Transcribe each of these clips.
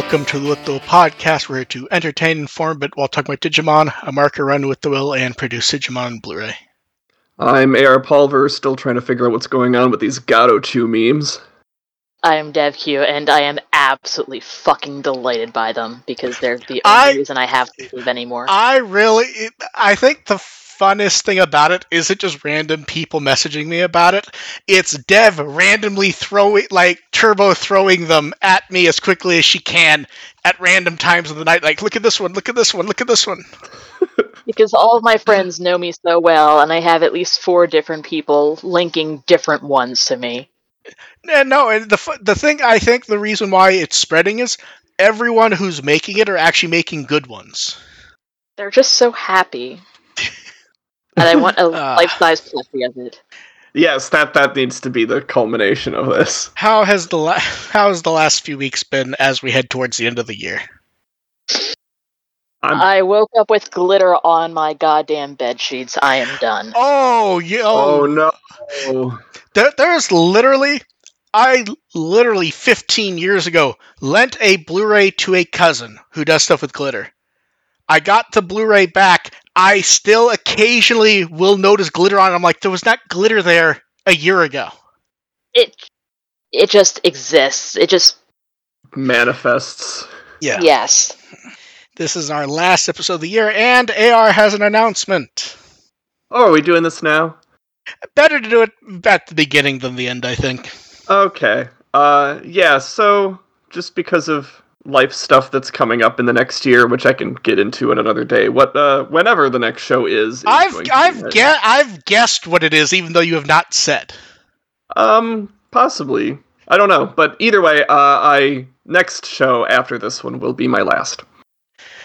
welcome to the With the Will podcast. We're here to entertain, inform, but while talking about Digimon, I'm Mark Run with the Will and produce Digimon on Blu-ray. I'm AR Pulver, still trying to figure out what's going on with these Gato Chew memes. I am DevQ, and I am absolutely fucking delighted by them because they're the only I- reason I have to live anymore. I really, I think the funnest thing about it isn't just random people messaging me about it. It's Dev randomly throwing, like Turbo throwing them at me as quickly as she can at random times of the night. Like, look at this one, look at this one, look at this one. because all of my friends know me so well, and I have at least four different people linking different ones to me. And no, and the the thing I think the reason why it's spreading is everyone who's making it are actually making good ones. They're just so happy. And I want a Ah. life-size plushie of it. Yes, that that needs to be the culmination of this. How has the la- how has the last few weeks been as we head towards the end of the year? I'm, I woke up with glitter on my goddamn bed sheets. I am done. Oh, yo. oh oh, no. there, there's literally I literally 15 years ago lent a Blu-ray to a cousin who does stuff with glitter. I got the Blu-ray back. I still occasionally will notice glitter on it. I'm like, there was not glitter there a year ago. It it just exists. It just Manifests. Yeah. yes. This is our last episode of the year, and AR has an announcement. Oh, are we doing this now? Better to do it at the beginning than the end, I think. Okay. Uh yeah, so just because of life stuff that's coming up in the next year, which I can get into in another day. What uh whenever the next show is, is I've going to be I've right. ge- I've guessed what it is, even though you have not said. Um, possibly. I don't know, but either way, uh, I next show after this one will be my last.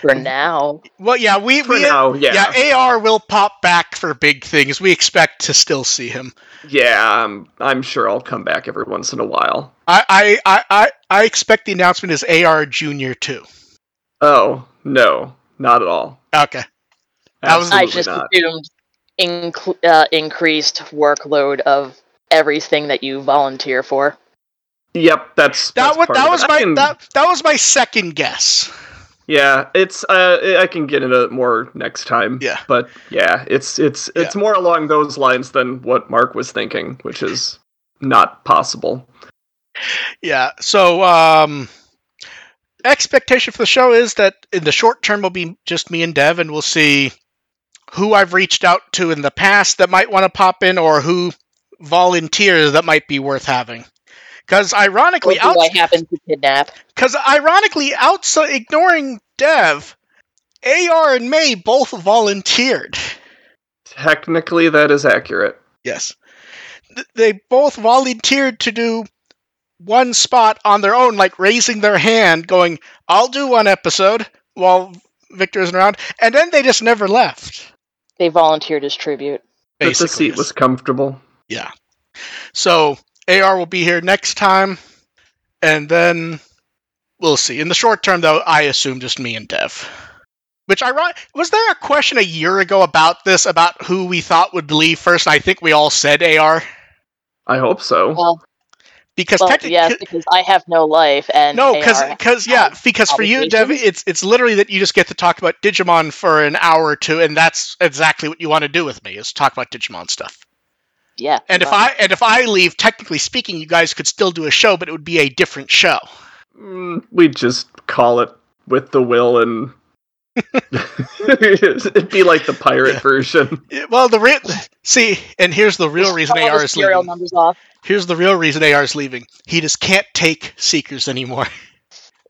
For now. Well, yeah, we For we now, yeah, yeah, AR will pop back for big things. We expect to still see him. Yeah. I'm, I'm sure I'll come back every once in a while. I I I I, I expect the announcement is AR Junior too. Oh no, not at all. Okay. That was- I just not. assumed inc- uh, increased workload of everything that you volunteer for. Yep, that's That that's was that was my can- that, that was my second guess. Yeah, it's uh, I can get into it more next time. Yeah. but yeah, it's it's it's more along those lines than what Mark was thinking, which is not possible. Yeah. So, um, expectation for the show is that in the short term will be just me and Dev, and we'll see who I've reached out to in the past that might want to pop in, or who volunteers that might be worth having. Because Or ironically, do out, I happen to kidnap? because ironically, outside ignoring Dev, AR and May both volunteered. Technically, that is accurate. Yes. Th- They both volunteered to do one spot on their own, like raising their hand, going, I'll do one episode while Victor isn't around. And then they just never left. They volunteered as tribute. But the seat yes. was comfortable. Yeah. So AR will be here next time. And then we'll see. In the short term, though, I assume just me and Dev. Which I was there a question a year ago about this about who we thought would leave first? And I think we all said AR I hope so. Well, because well technically, yes, because I have no life, and No, because because yeah, because for you, Dev, it's it's literally that you just get to talk about Digimon for an hour or two, and that's exactly what you want to do with me is talk about Digimon stuff. Yeah. And if I and if I leave, technically speaking, you guys could still do a show, but it would be a different show. Mm, we'd just call it with the will and it'd be like the pirate Yeah. version. Yeah, Well, the real see, and here's the real just reason AR is leaving. numbers off. Here's the real reason AR is leaving. He just can't take Seekers anymore.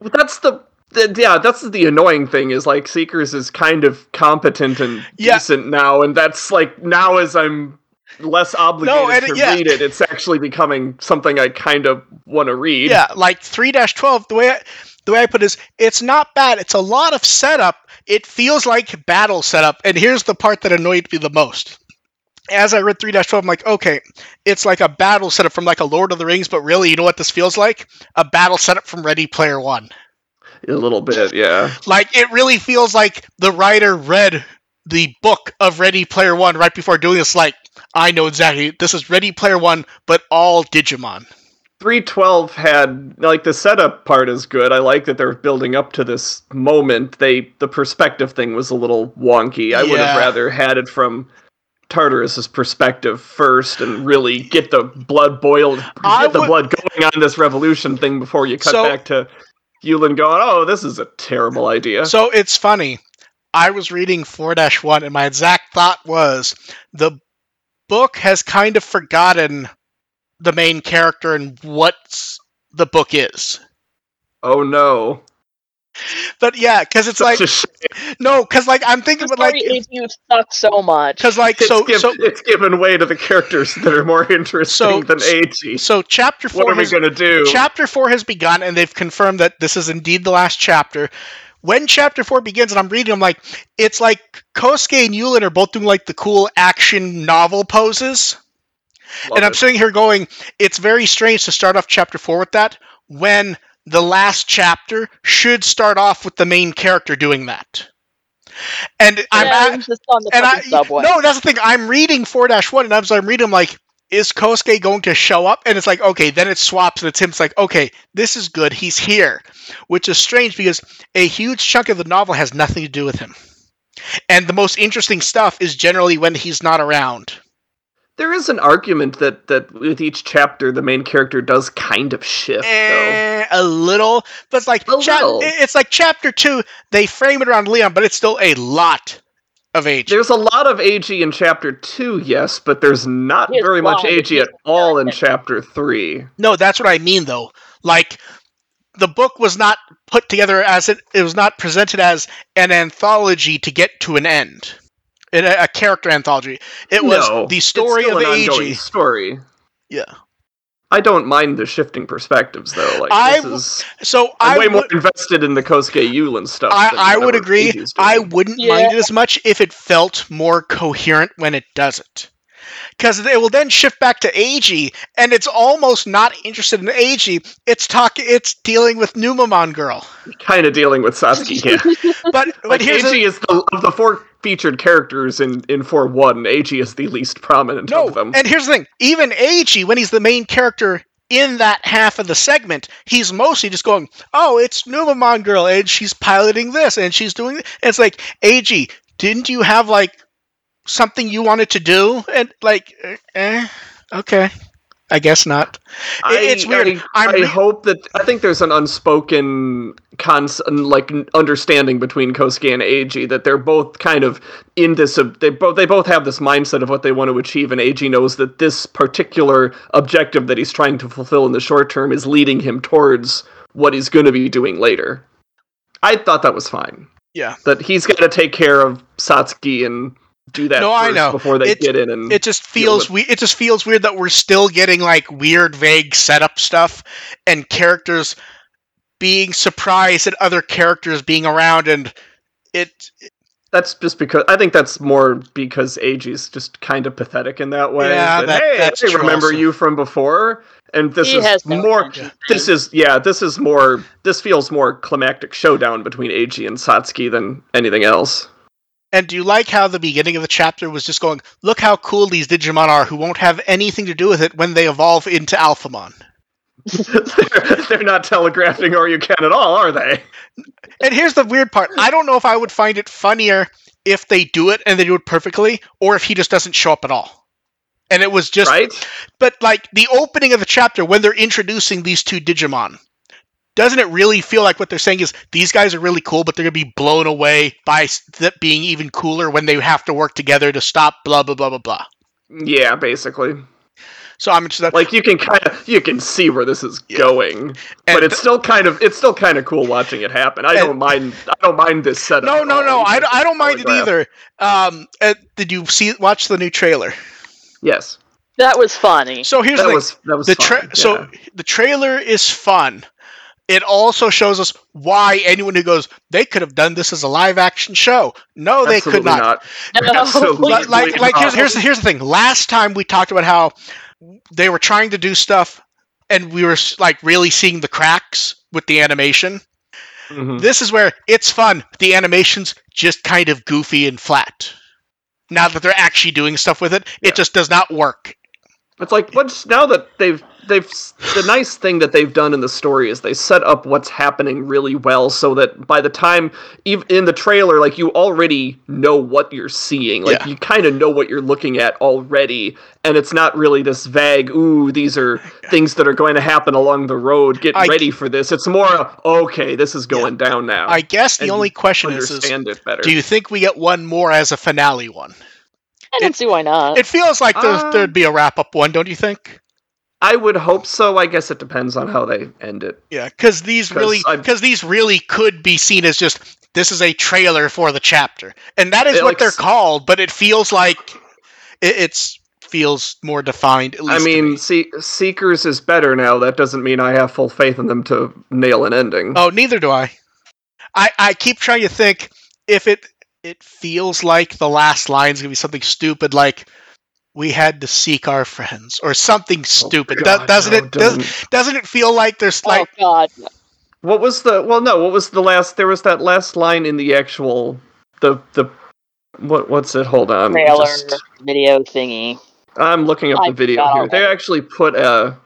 But that's the, the yeah, that's the annoying thing is like Seekers is kind of competent and Yeah. decent now, and that's like now as I'm less obligated and to yeah. read it, it's actually becoming something I kind of want to read. Yeah, like three twelve. The way I, the way I put it is, it's not bad. It's a lot of setup. It feels like battle setup. And here's the part that annoyed me the most. As I read 3-12, I'm like, okay, it's like a battle setup from like a Lord of the Rings, but really, you know what this feels like? A battle setup from Ready Player One. a little bit, yeah. Like it really feels like the writer read the book of Ready Player One right before doing this. Like, I know exactly this is Ready Player One, but all Digimon. 312 had like the setup part is good. I like that they're building up to this moment. They the perspective thing was a little wonky. I would have rather had it from Tartarus's perspective first and really get the blood boiled, I get the would- blood going on this revolution thing before you cut So- back to Yulin going, "Oh, this is a terrible idea." So it's funny. I was reading 4 1, and my exact thought was the book has kind of forgotten the main character and what the book is. oh no. But yeah, because it's Such like, no, because like I'm thinking, but like, story you suck so much. because like, It's, so, give- so, it's given way to the characters that are more interesting So- than AG. so chapter four, What 4 are we gonna do? chapter 4 has begun, and they've confirmed that this is indeed the last chapter. When chapter 4 begins, and I'm reading, I'm like, it's like Kosuke and Yulin are both doing like the cool action novel poses. Love and I'm it. sitting here going, it's very strange to start off chapter four with that when the last chapter should start off with the main character doing that. And I'm yeah, at, I'm just on the and I fucking subway. no, that's the thing. I'm reading four one, and as I'm reading, I'm like, is Kosuke going to show up? And it's like, okay, then it swaps, and it's him. It's like, okay, this is good. He's here, which is strange because a huge chunk of the novel has nothing to do with him. And the most interesting stuff is generally when he's not around. There is an argument that that with each chapter the main character does kind of shift though. Eh, a little, but it's like A chap- little. it's like chapter two. They frame it around Leon, but it's still a lot of age. There's a lot of AG in chapter 2, yes, but there's not His very much AG at all in chapter 3. No, that's what I mean though. Like the book was not put together as it it was not presented as an anthology to get to an end. In a, a character anthology. It was no, the story it's of still an AG. story. Yeah. I don't mind the shifting perspectives though. Like I this is So I'm I way more invested in the Kosuke Yulin stuff. I, than I would agree. I wouldn't Yeah. mind it as much if it felt more coherent when it doesn't. Because it will then shift back to AG, and it's almost not interested in AG. It's talk. It's dealing with Numamon girl. kind of dealing with Satsuki, Yeah. But but like here's AG the, is the of the four featured characters in in 4-1, AG is the least prominent no. of them. And here's the thing: even AG, when he's the main character in that half of the segment, he's mostly just going, "Oh, it's Numamon girl, and she's piloting this, and she's doing." It. And it's like, AG, didn't you have like something you wanted to do? And like, eh, eh okay, I guess not. I, it's weird. I, I'm I re- hope that I think there's an unspoken cons like understanding between Kosuke and AG that they're both kind of in this. They both they both have this mindset of what they want to achieve, and AG knows that this particular objective that he's trying to fulfill in the short term is leading him towards what he's going to be doing later. I thought that was fine. Yeah. that he's got to take care of Satsuki and do that No, I know. before they It- get in and it just feels we it just feels weird that we're still getting like weird vague setup stuff and characters being surprised at other characters being around and it That's just because I think that's more because AG's just kind of pathetic in that way. Yeah, That, that- hey, that's I true remember also. you from before, and this He is has more. attention This is yeah. This is more. This feels more climactic showdown between AG and Satsuki than anything else. And do you like how the beginning of the chapter was just going look how cool these digimon are who won't have anything to do with it when they evolve into alphamon they're, they're not telegraphing or you can at all, are they? and here's the weird part i don't know if i would find it funnier if they do it and they do it perfectly or if he just doesn't show up at all and it was just right? but like the opening of the chapter when they're introducing these two Digimon, doesn't it really feel like what they're saying is these guys are really cool, but they're gonna be blown away by that being even cooler when they have to work together to stop blah blah blah blah blah. Yeah, basically. So I'm interested. Like you can kind of you can see where this is Yeah. going, And but it's still kind of it's still kind of cool watching it happen. I don't mind. I don't mind this setup. no, no, no. I, don't- I don't mind it either. Um, uh, did you see watch the new trailer? Yes, That was funny. So here's that the thing. was that was the fun, tra- so the trailer is fun. It also shows us why anyone who goes they could have done this as a live action show. No, they could Absolutely not. No, Absolutely like like, like here's, not. here's here's the thing. Last time we talked about how they were trying to do stuff, and we were like really seeing the cracks with the animation. Mhm. This is where it's fun. The animation's just kind of goofy and flat. Now that they're actually doing stuff with it, Yeah. it just does not work. It's like what's now that they've they've the nice thing that they've done in the story is they set up what's happening really well so that by the time even in the trailer like you already know what you're seeing. Like Yeah. you kind of know what you're looking at already and it's not really this vague ooh these are things that are going to happen along the road. Get I- ready for this. It's more okay this is going down now. I guess the only question is, is do you think we get one more as a finale one? I don't see why not. It feels like there, Uh, there'd be a wrap up one, don't you think? I would hope so I guess it depends on how they end it Yeah, because these 'Cause really, because these really could be seen as just this is a trailer for the chapter, and that is It, what like, they're called. But it feels like it, it's feels more defined. At least I mean, me. see, Seekers is better now. That doesn't mean I have full faith in them to nail an ending. oh, neither do I. I I keep trying to think if it it feels like the last line's gonna be something stupid like. We had to seek our friends, or something oh, stupid. Oh, God, doesn't no, it? Does, don't. doesn't it feel like there's oh, like oh God, What was the? Well, no. What was the last? There was that last line in the actual the the. What what's it? Hold on. trailer just- video thingy. I'm looking up I the video here. They actually put a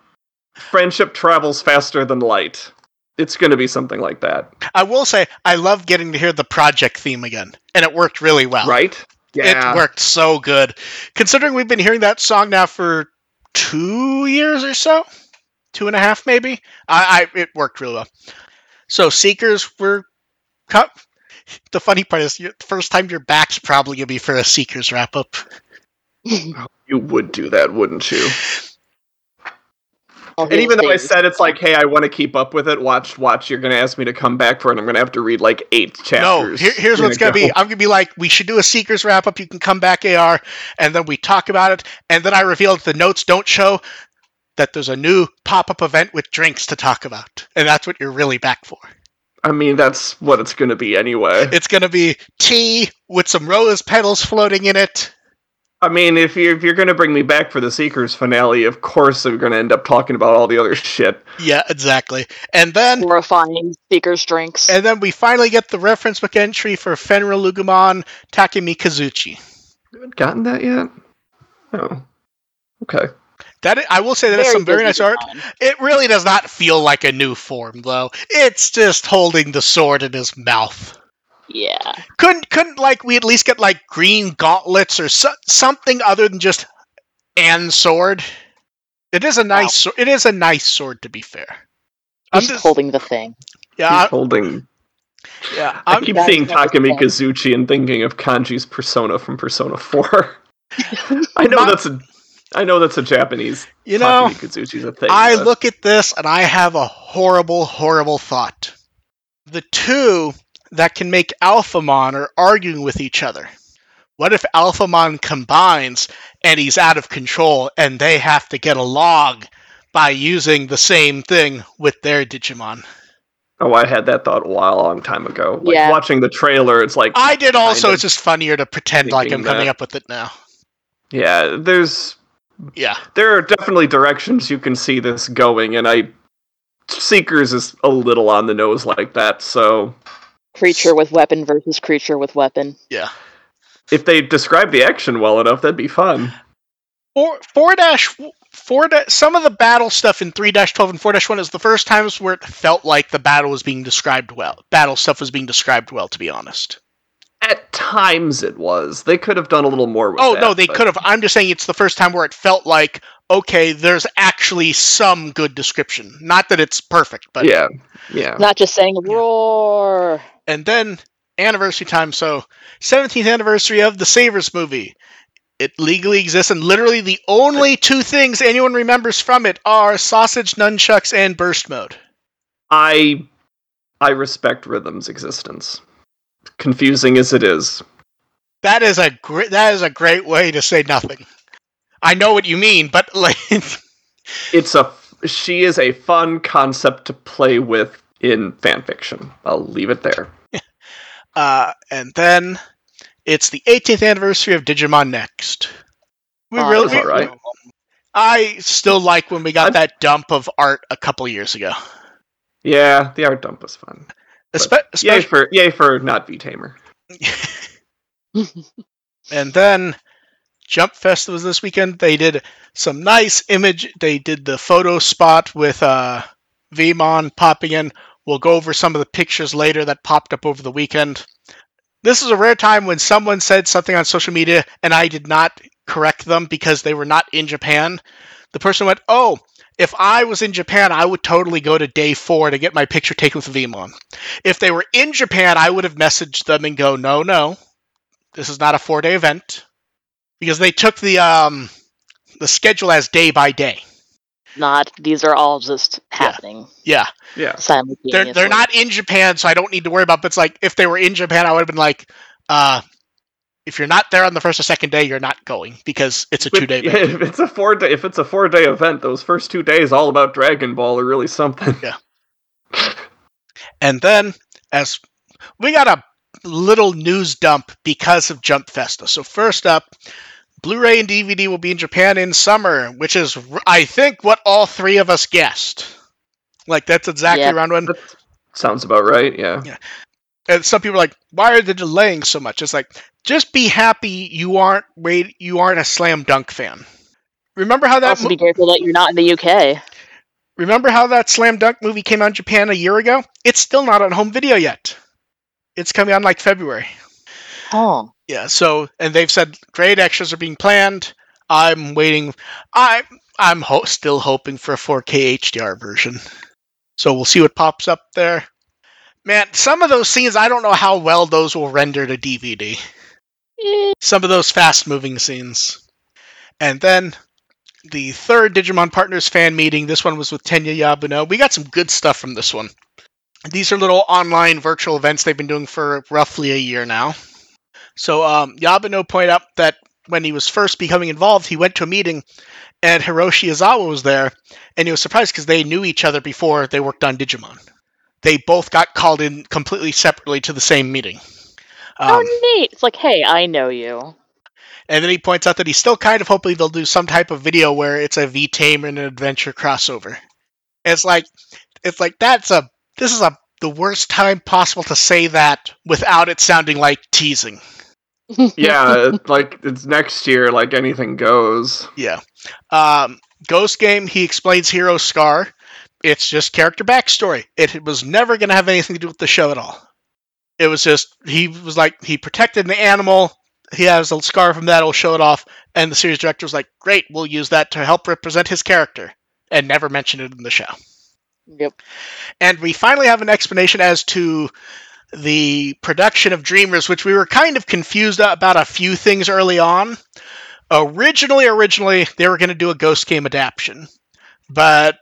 friendship travels faster than light. It's going to be something like that, I will say I love getting to hear the project theme again, and it worked really well. right? Yeah. It worked so good. Considering we've been hearing that song now for two years or so, two and a half maybe. I, I it worked really well. So Seekers were cut. The funny part is, the first time your back's probably gonna be for a Seekers wrap up. You would do that, wouldn't you? Well, And even though I said it's like, hey, I want to keep up with it. Watch, watch. You're going to ask me to come back for it. I'm going to have to read like eight No, chapters. here, here's what's gonna be. I'm gonna be like, we should do a Seekers wrap up. You can come back, AR, and then we talk about it. And then I reveal that the notes don't show that there's a new pop up event with drinks to talk about, and that's what you're really back for. I mean, that's what it's going to be anyway. It's gonna be tea with some rose petals floating in it. I mean, if you're if you're going to bring me back for the Seekers finale, of course we're going to end up talking about all the other shit. Yeah, exactly. And then horrifying speakers drinks. and then we finally get the reference book entry for Fenrir Lugumon Takemi Kazuchi. You haven't gotten that yet? Oh, okay. That i- I will say that is some very nice art. It really does not feel like a new form though. It's just holding the sword in his mouth. Yeah, Couldn't couldn't like we at least get like green gauntlets or so, something other than just and sword? It is a nice sword. It is a nice sword to be fair. I'm he's just holding the thing. yeah He's I, holding. yeah. I I'm, keep seeing what Takemi Kazuchi and thinking of Kanji's persona from Persona Four. I know My- that's a. I know that's a Japanese. you know Takemikazuchi's a thing. I but- look at this and I have a horrible, horrible thought. The two that can make Alphamon are arguing with each other. What if Alphamon combines and he's out of control and they have to get a log by using the same thing with their Digimon? Oh, I had that thought a while, long time ago. Like Yeah. watching the trailer, it's like, I did also, it's just funnier to pretend like I'm coming that. up with it now. yeah, there's Yeah. there are definitely directions you can see this going, and I Seekers is a little on the nose like that. So Creature with weapon versus creature with weapon. Yeah. if they describe the action well enough, that'd be fun. Four four dash four da- some of the battle stuff in three dash twelve and four dash one is the first times where it felt like the battle was being described well. Battle stuff was being described well, to be honest. At times, it was. They could have done a little more. With Oh that, no, they but- could have. I'm just saying it's the first time where it felt like okay, there's actually some good description. Not that it's perfect, but Yeah, yeah. Not just saying roar. And then anniversary time. So 17th anniversary of the Savers movie. It legally exists, and literally the only two things anyone remembers from it are sausage nunchucks and burst mode. I I respect Rhythm's existence. Confusing as it is. That is a great. That is a great way to say nothing. I know what you mean, but like, It's a she is a fun concept to play with in fanfiction. I'll leave it there. Uh, and then it's the 18th anniversary of Digimon Next. We Oh, really, that's we- all right. I still like when we got I'm- that dump of art a couple years ago. Yeah, the art dump was fun. Espe- Yay especially, for yay for not V Tamer. and then Jump Fest was this weekend. They did some nice image. They did the photo spot with uh, Vmon popping in. We'll go over some of the pictures later that popped up over the weekend. This is a rare time when someone said something on social media and I did not correct them because they were not in Japan. The person went, "Oh, if I was in Japan, I would totally go to day four to get my picture taken with Vmon. If they were in Japan, I would have messaged them and go, no, no, this is not a four day event because they took the um the schedule as day by day. Not these are all just happening Yeah, Yeah. simultaneously. they're they're not in Japan, so I don't need to worry about. But it's like if they were in Japan, I would have been like, uh, if you're not there on the first or second day, you're not going because it's a two day event. if it's a four day if it's a four day event, those first two days all about Dragon Ball are really something. Yeah. and then as we got a little news dump because of Jump Festa. So first up, Blu-ray and DVD will be in Japan in summer, which is I think what all three of us guessed. Like that's exactly Yeah. around when. That sounds about right, yeah. And some people are like, "Why are they delaying so much?" It's like, just be happy you aren't wait you aren't a slam dunk fan. Remember how that also mo- be careful that you're not in the UK. remember how that slam dunk movie came out in Japan a year ago? It's still not on home video yet. It's coming out in like February. Oh, Yeah, so and they've said great extras are being planned. I'm waiting. I I'm ho- still hoping for a 4K HDR version. So we'll see what pops up there. Man, some of those scenes I don't know how well those will render to DVD. Eh, Some of those fast moving scenes. And then the third Digimon Partners fan meeting. This one was with Tenya Yabuno. We got some good stuff from this one. These are little online virtual events they've been doing for roughly a year now. So um, Yabuno pointed out that when he was first becoming involved, he went to a meeting and Hiroshi Izawa was there, and he was surprised because they knew each other before they worked on Digimon. They both got called in completely separately to the same meeting. how Um, neat! It's like, hey, I know you. and then he points out that he's still kind of hoping they'll do some type of video where it's a V Tamer and an adventure crossover. It's like it's like that's a this is a the worst time possible to say that without it sounding like teasing. Yeah, like it's next year, like anything goes. Yeah. Um, Ghost Game, he explains Hiro Scar. It's just character backstory. It was never going to have anything to do with the show at all. It was just, he was like, he protected an animal. He has a scar from that. He'll show it off. And the series director was like, great, we'll use that to help represent his character. And never mention it in the show. Yep. And we finally have an explanation as to the production of Dreamers, which we were kind of confused about a few things early on. Originally, originally they were going to do a Ghost Game adaptation, but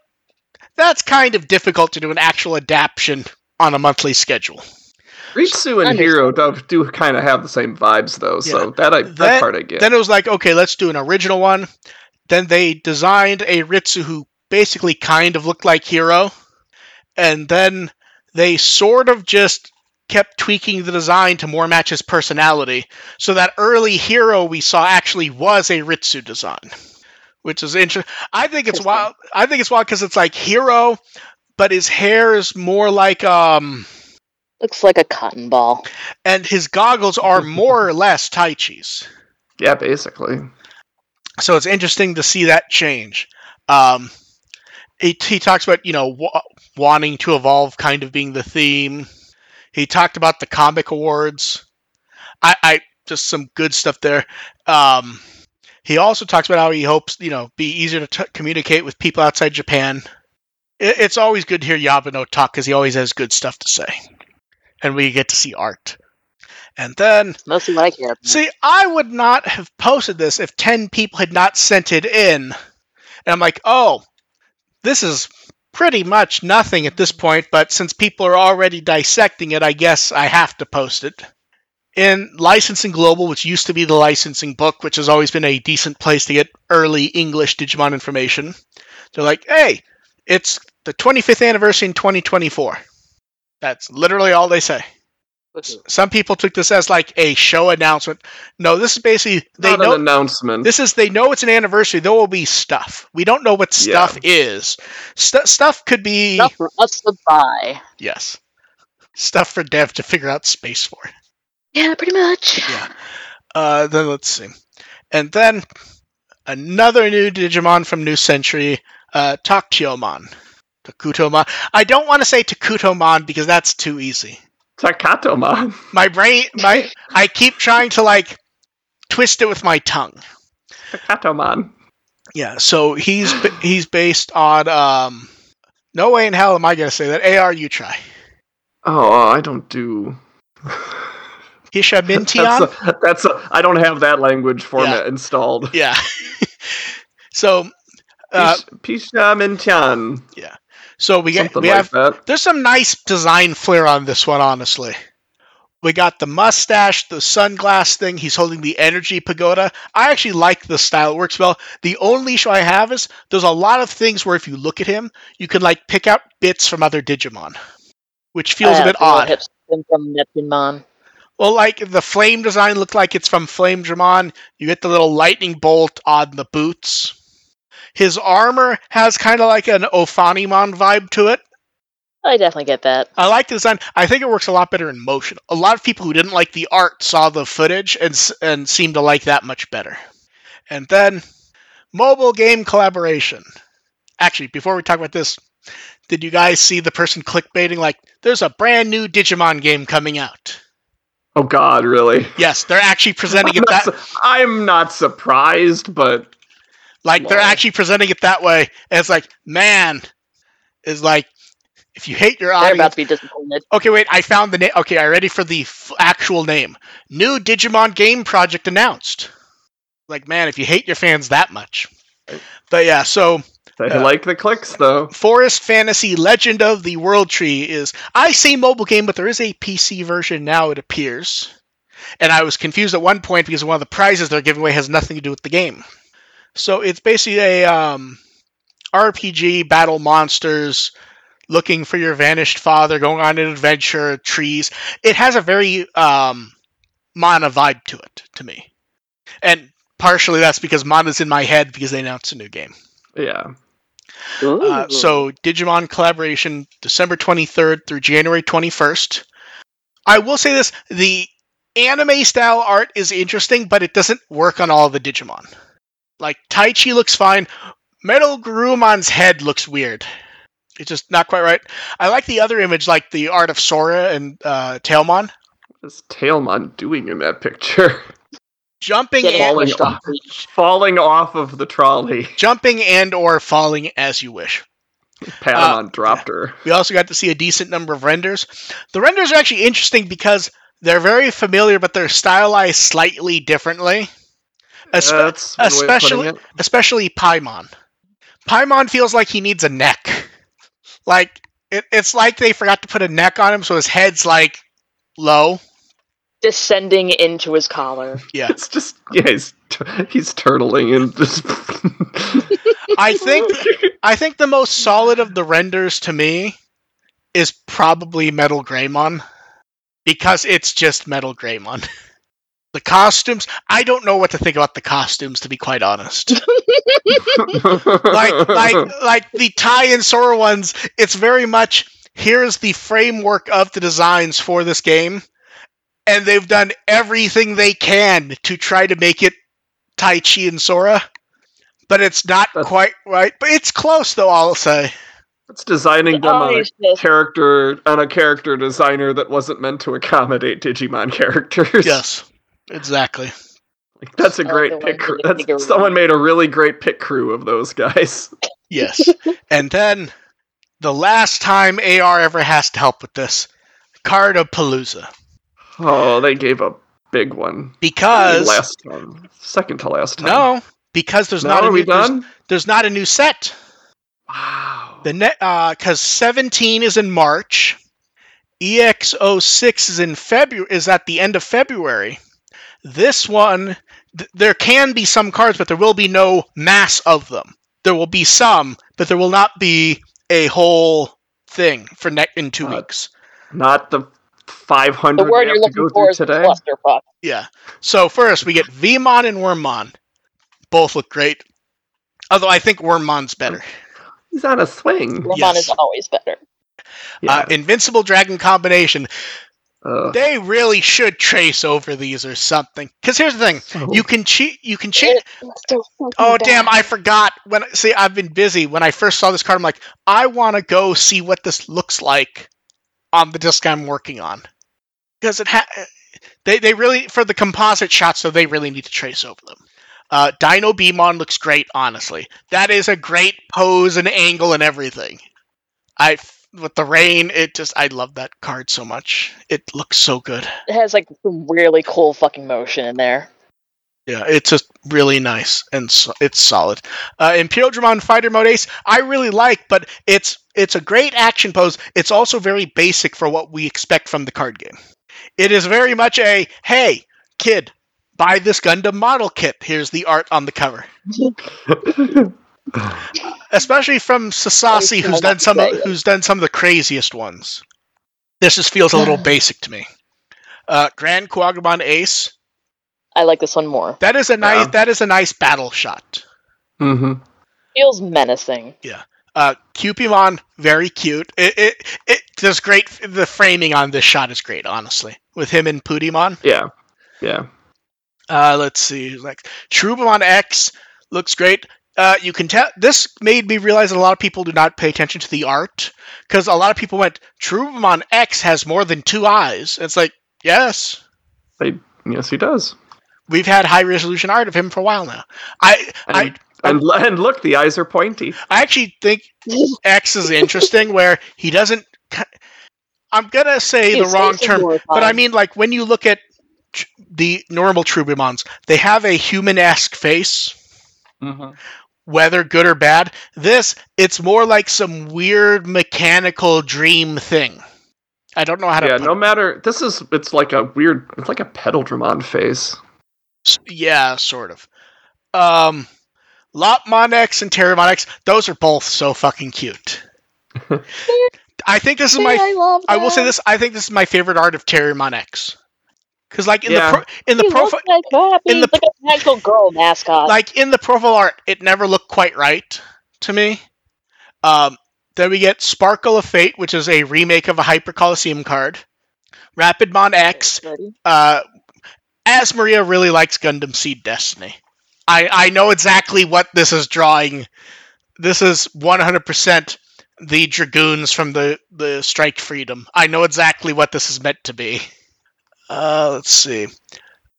that's kind of difficult to do an actual adaptation on a monthly schedule. Ritsu and Hiro do, do kind of have the same vibes though, so that I that Then- part I get. Then it was like, okay, let's do an original one. Then they designed a Ritsu who basically kind of looked like Hiro. And then they sort of just kept tweaking the design to more match his personality. So that early Hiro we saw actually was a Ritsu design. Which is interesting. I think it's wild. I think it's wild because it's like Hiro, but his hair is more like um Looks like a cotton ball. and his goggles are more or less Taichi's. yeah, basically. so it's interesting to see that change. Um, he, he talks about you know wa- wanting to evolve, kind of being the theme. He talked about the comic awards. I, I just some good stuff there. Um, he also talks about how he hopes you know be easier to t- communicate with people outside Japan. It, it's always good to hear Yabuno talk because he always has good stuff to say, and we get to see art. And then Mostly what I care about. See, I would not have posted this if 10 people had not sent it in. And I'm like, oh, this is pretty much nothing at this point, but since people are already dissecting it, I guess I have to post it. In Licensing Global, which used to be the licensing book, which has always been a decent place to get early English Digimon information, they're like, hey, it's the 25th anniversary in 2024. That's literally all they say. Some people took this as like a show announcement. No, this is basically they Not know an announcement. this is they know it's an anniversary. There will be stuff. We don't know what Yeah. stuff is. St- stuff could be stuff for us to buy. yes, stuff for Dev to figure out space for. Yeah, pretty much. Yeah. Uh, then let's see. And then another new Digimon from New Century, uh, Taktiomon. Takutomon. I don't want to say Takutomon because that's too easy. Takatomon. My brain, my, I keep trying to like twist it with my tongue. Takatomon. Yeah, so he's he's based on um. No way in hell am I gonna say that. Ar, you try. Oh, I don't do. Hishamintion. That's a, that's a, I don't have that language format installed. Yeah. so, uh, Pishamintian. So we get Something we like have that. there's some nice design flair on this one, honestly. We got the mustache, the sunglass thing. He's holding the energy pagoda. I actually like the style; it works well. The only issue I have is there's a lot of things where if you look at him, you can like pick out bits from other Digimon, which feels a uh, bit odd. from Neptunemon. Well, like the flame design looked like it's from Flamedramon. You get the little lightning bolt on the boots. His armor has kind of like an Ophanimon vibe to it. I definitely get that. I like the design. I think it works a lot better in motion. A lot of people who didn't like the art saw the footage and and seemed to like that much better. And then mobile game collaboration. Actually, before we talk about this, did you guys see the person clickbaiting like there's a brand new Digimon game coming out? Oh God, really? Yes, they're actually presenting I'm it that su- I'm not surprised, but Like they're actually presenting it that way. And it's like, man, is like, if you hate your They're audience. about to be disappointed. Okay, wait, I found the name. Okay, I'm ready for the f- actual name. New Digimon game project announced. Like, man, if you hate your fans that much. But yeah, so I Yeah. Uh, like the clicks though. Forest Fantasy Legend of the World Tree is. I say mobile game, but there is a PC version now, it appears. And I was confused at one point because one of the prizes they're giving away has nothing to do with the game. So it's basically a um, RPG, battle monsters, looking for your vanished father, going on an adventure, trees. It has a very um, Mana vibe to it, to me. And partially that's because Mana's in my head because they announced a new game. Yeah. Uh, so Digimon collaboration December 23rd through January 21st. I will say this: the anime style art is interesting, but it doesn't work on all the Digimon. Like Taichi looks fine. Metal Gurumon's head looks weird. It's just not quite right. I like the other image, like the art of Sora and uh, Tailmon What's Tailmon doing in that picture? jumping Getting and, falling off. Falling off of the trolley. jumping and or falling as you wish. Patamon dropped her. We also got to see a decent number of renders. The renders are actually interesting because they're very familiar, but they're stylized slightly differently. Espe- That's one way of putting especially- it. especially Paimon. Paimon feels like he needs a neck. Like it, it's like they forgot to put a neck on him, so his head's like low. descending into his collar. Yeah, It's just yeah, he's he's turtling and just. I think I think the most solid of the renders to me is probably Metal Greymon because it's just Metal Greymon. The costumes, I don't know what to think about the costumes to be quite honest. like like like the Tai and Sora ones, it's very much here's the framework of the designs for this game, and they've done everything they can to try to make it Taichi and Sora, but it's not That's- quite right. But it's close though, I'll say. it's designing them on a character on a character designer that wasn't meant to accommodate Digimon characters. Yes, exactly. Like, that's a Oh, great the pick crew. That's, bigger someone made a really great pick crew of those guys. Yes, and then the last time AR ever has to help with this, Card of Palooza, Oh, they gave a big one. because last time, second to last time. no, because there's no, not a are we new, there's, done? there's not a new set. Wow. The net because uh, 17 is in March, EX06 is in February is at the end of February. This one th- there can be some cards, but there will be no mass of them. There will be some, but there will not be a whole thing for ne- in two Uh, weeks. Not the 500 The word you're to looking for is today. clusterfuck. Yeah. So first we get Vmon and Wormmon. Both look great. Although I think Wormmon's better. He's on a swing. Ramon Yes. is always better. Yeah. Uh, Invincible Dragon combination. Uh, They really should trace over these or something. Because here's the thing: so- you can cheat. You can cheat. It looks Oh bad. damn! I forgot. When see, I've been busy. When I first saw this card, I'm like, I want to go see what this looks like on the disc I'm working on because it ha- they they really for the composite shots, so they really need to trace over them. Uh, Dinobeemon looks great, honestly. That is a great pose and angle and everything. I with the rain, it just I love that card so much. It looks so good. It has like some really cool fucking motion in there. Yeah, it's just really nice and so, it's solid. Uh, Imperialdramon Fighter Mode Ace, I really like, but it's it's a great action pose. It's also very basic for what we expect from the card game. It is very much a hey kid, buy this Gundam model kit. Here's the art on the cover, especially from Sasasi, who's done some of, who's done some of the craziest ones. This just feels a little basic to me. Uh, Grand Quagmon Ace, I like this one more. that is a nice Yeah. that is a nice battle shot. Mm-hmm. Feels menacing. Yeah. Uh, Cupimon, very cute. It, it it does great. The framing on this shot is great, honestly. With him and Pudimon. Yeah. Yeah. Uh, let's see. who's Like Trubamon X looks great. Uh, you can tell this made me realize that a lot of people do not pay attention to the art because a lot of people went Trubamon X has more than two eyes. It's like yes, They, yes, he does. we've had high resolution art of him for a while now. I I And, and, and look, the eyes are pointy. I actually think X is interesting where he doesn't. I'm gonna say the wrong term, but I mean like when you look at tr- the normal Trubimons, they have a human-esque face, Mm-hmm. Whether good or bad. This, it's more like some weird mechanical dream thing. I don't know how to. Yeah, no it. matter. This is. It's like a weird. It's like a pedal Dramon face. Yeah, sort of. Um, Lopmon X and Terriermon X, those are both so fucking cute. I think this is my I love I will say this. I think this is my favorite art of Terriermon X. Because like in Yeah. the pro- in the profile, looks like that. in the- like a magical girl mascot. like in the profile art, it never looked quite right to me. Um, then we get Sparkle of Fate, which is a remake of a Hyper Coliseum card. Rapidmon X, uh, as Maria really likes Gundam Seed Destiny. I I know exactly what this is drawing. This is 100% the dragoons from the the Strike Freedom. I know exactly what this is meant to be. Uh, let's see.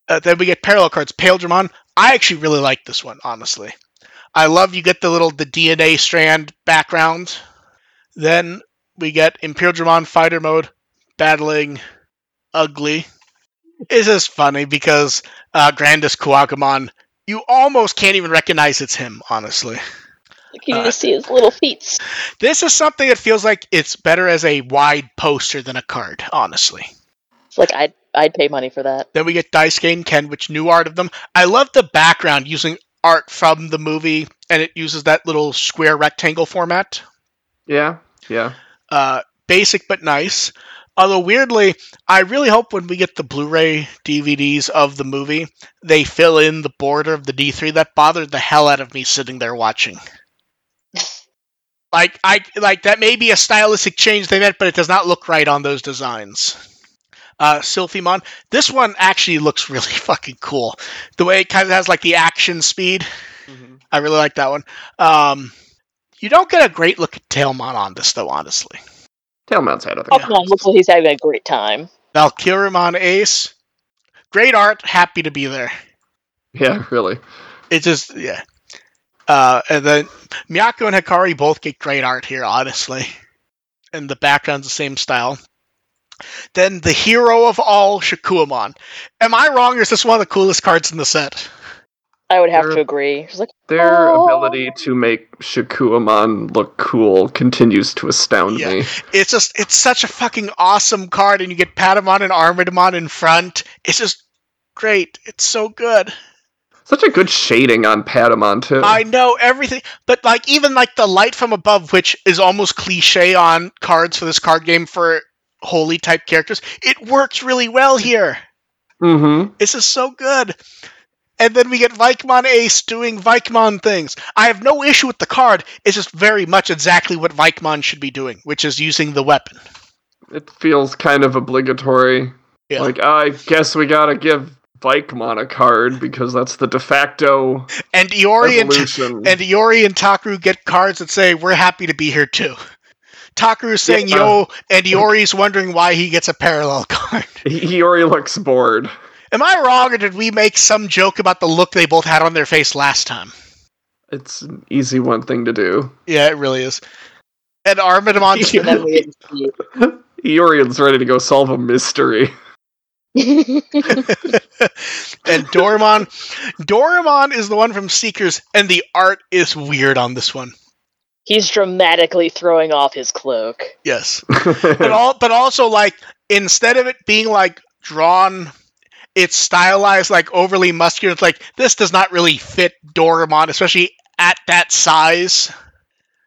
Uh, then we get parallel cards. Paildramon. I actually really like this one, honestly. I love you get the little the DNA strand background. Then we get Imperialdramon fighter mode battling ugly. It's just funny because uh, GrandisKuwagamon, you almost can't even recognize it's him, honestly. You can uh, just see his little feet. This is something that feels like it's better as a wide poster than a card, honestly. It's like I'd I'd pay money for that. Then we get Daisuke and Ken, which new art of them. I love the background using art from the movie, and it uses that little square rectangle format. Yeah. Yeah. Uh, basic but nice. Although weirdly, I really hope when we get the Blu-ray DVDs of the movie, they fill in the border of the D3. That bothered the hell out of me sitting there watching. Like I like that may be a stylistic change they meant, but it does not look right on those designs. Uh, Sylphimon, this one actually looks really fucking cool. The way it kind of has like the action speed, I really like that one. Um, you don't get a great look at Tailmon on this though, honestly. Tailmon's had a Oh thing. come on, looks like he's having a great time. Valkyrimon Ace, great art, happy to be there. Yeah, really. It just yeah. Uh, and then Miyako and Hikari both get great art here, honestly. And the background's the same style. Then the hero of all, Shakkoumon. Am I wrong, or is this one of the coolest cards in the set? I would have Sure. to agree. She's like, Their Oh. ability to make Shakkoumon look cool continues to astound Yeah. me. It's just it's such a fucking awesome card, and you get Patamon and Armadillomon in front. It's just great. It's so good. Such a good shading on Patamon too. I know everything, but like even like the light from above, which is almost cliche on cards for this card game for holy type characters, it works really well here. mm-hmm. This is so good. And then we get Vikemon Ace doing Vikemon things. I have no issue with the card. It's just very much exactly what Vikemon should be doing, which is using the weapon. It feels kind of obligatory. Yeah. Like I guess we gotta give Vikemon a card because that's the de facto And Iori and, evolution. and Iori and Takeru get cards that say, We're happy to be here too. Takeru's saying Yeah. yo, uh, and Iori's wondering why he gets a parallel card. Iori looks bored. Am I wrong, or did we make some joke about the look they both had on their face last time? It's an easy one thing to do. Yeah, it really is. And Armadillomon's And then we didn't see Iori's ready to go solve a mystery. and Doraemon. Doraemon is the one from Seekers, and the art is weird on this one. He's dramatically throwing off his cloak. Yes, but all, but also like instead of it being like drawn, it's stylized like overly muscular. It's like this does not really fit Doraemon, especially at that size.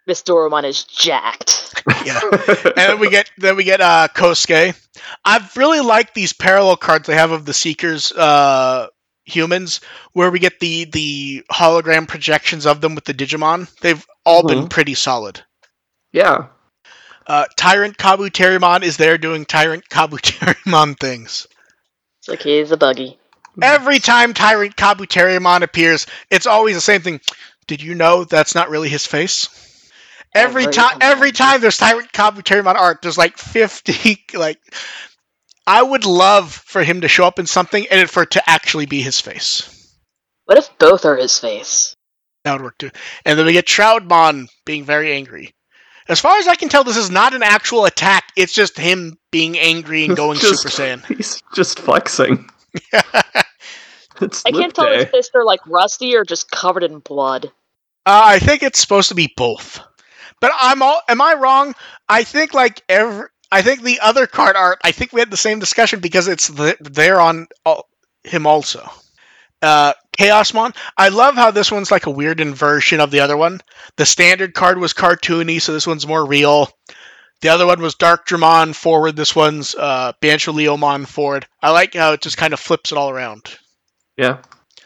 Miss Doraemon is jacked. Yeah, and then we get then we get uh Kosuke. I've really liked these parallel cards they have of the Seekers uh humans where we get the the hologram projections of them with the Digimon. They've all been pretty solid. yeah. Uh Tyrant Kabuterimon is there doing Tyrant Kabuterimon things. It's like he's a buggy. Every time Tyrant Kabuterimon appears, it's always the same thing. Did you know that's not really his face? Every Every time, time. every time there's Tyrant Kabuterimon art, there's like fifty. Like, I would love for him to show up in something and for it to actually be his face. What if both are his face? That would work too. And then we get Shroudmon being very angry. As far as I can tell, this is not an actual attack. It's just him being angry and going Just- Super Saiyan. He's just flexing. I can't lip tell if day. his fists are like rusty or just covered in blood. Uh, I think it's supposed to be both. But I'm all. Am I wrong? I think like every. I think the other card art. I think we had the same discussion because it's th- there on all, him also. Uh, Chaosmon. I love how this one's like a weird inversion of the other one. The standard card was cartoony, so this one's more real. The other one was Darkdramon forward. This one's uh, Bancho Leomon forward. I like how it just kind of flips it all around. Yeah.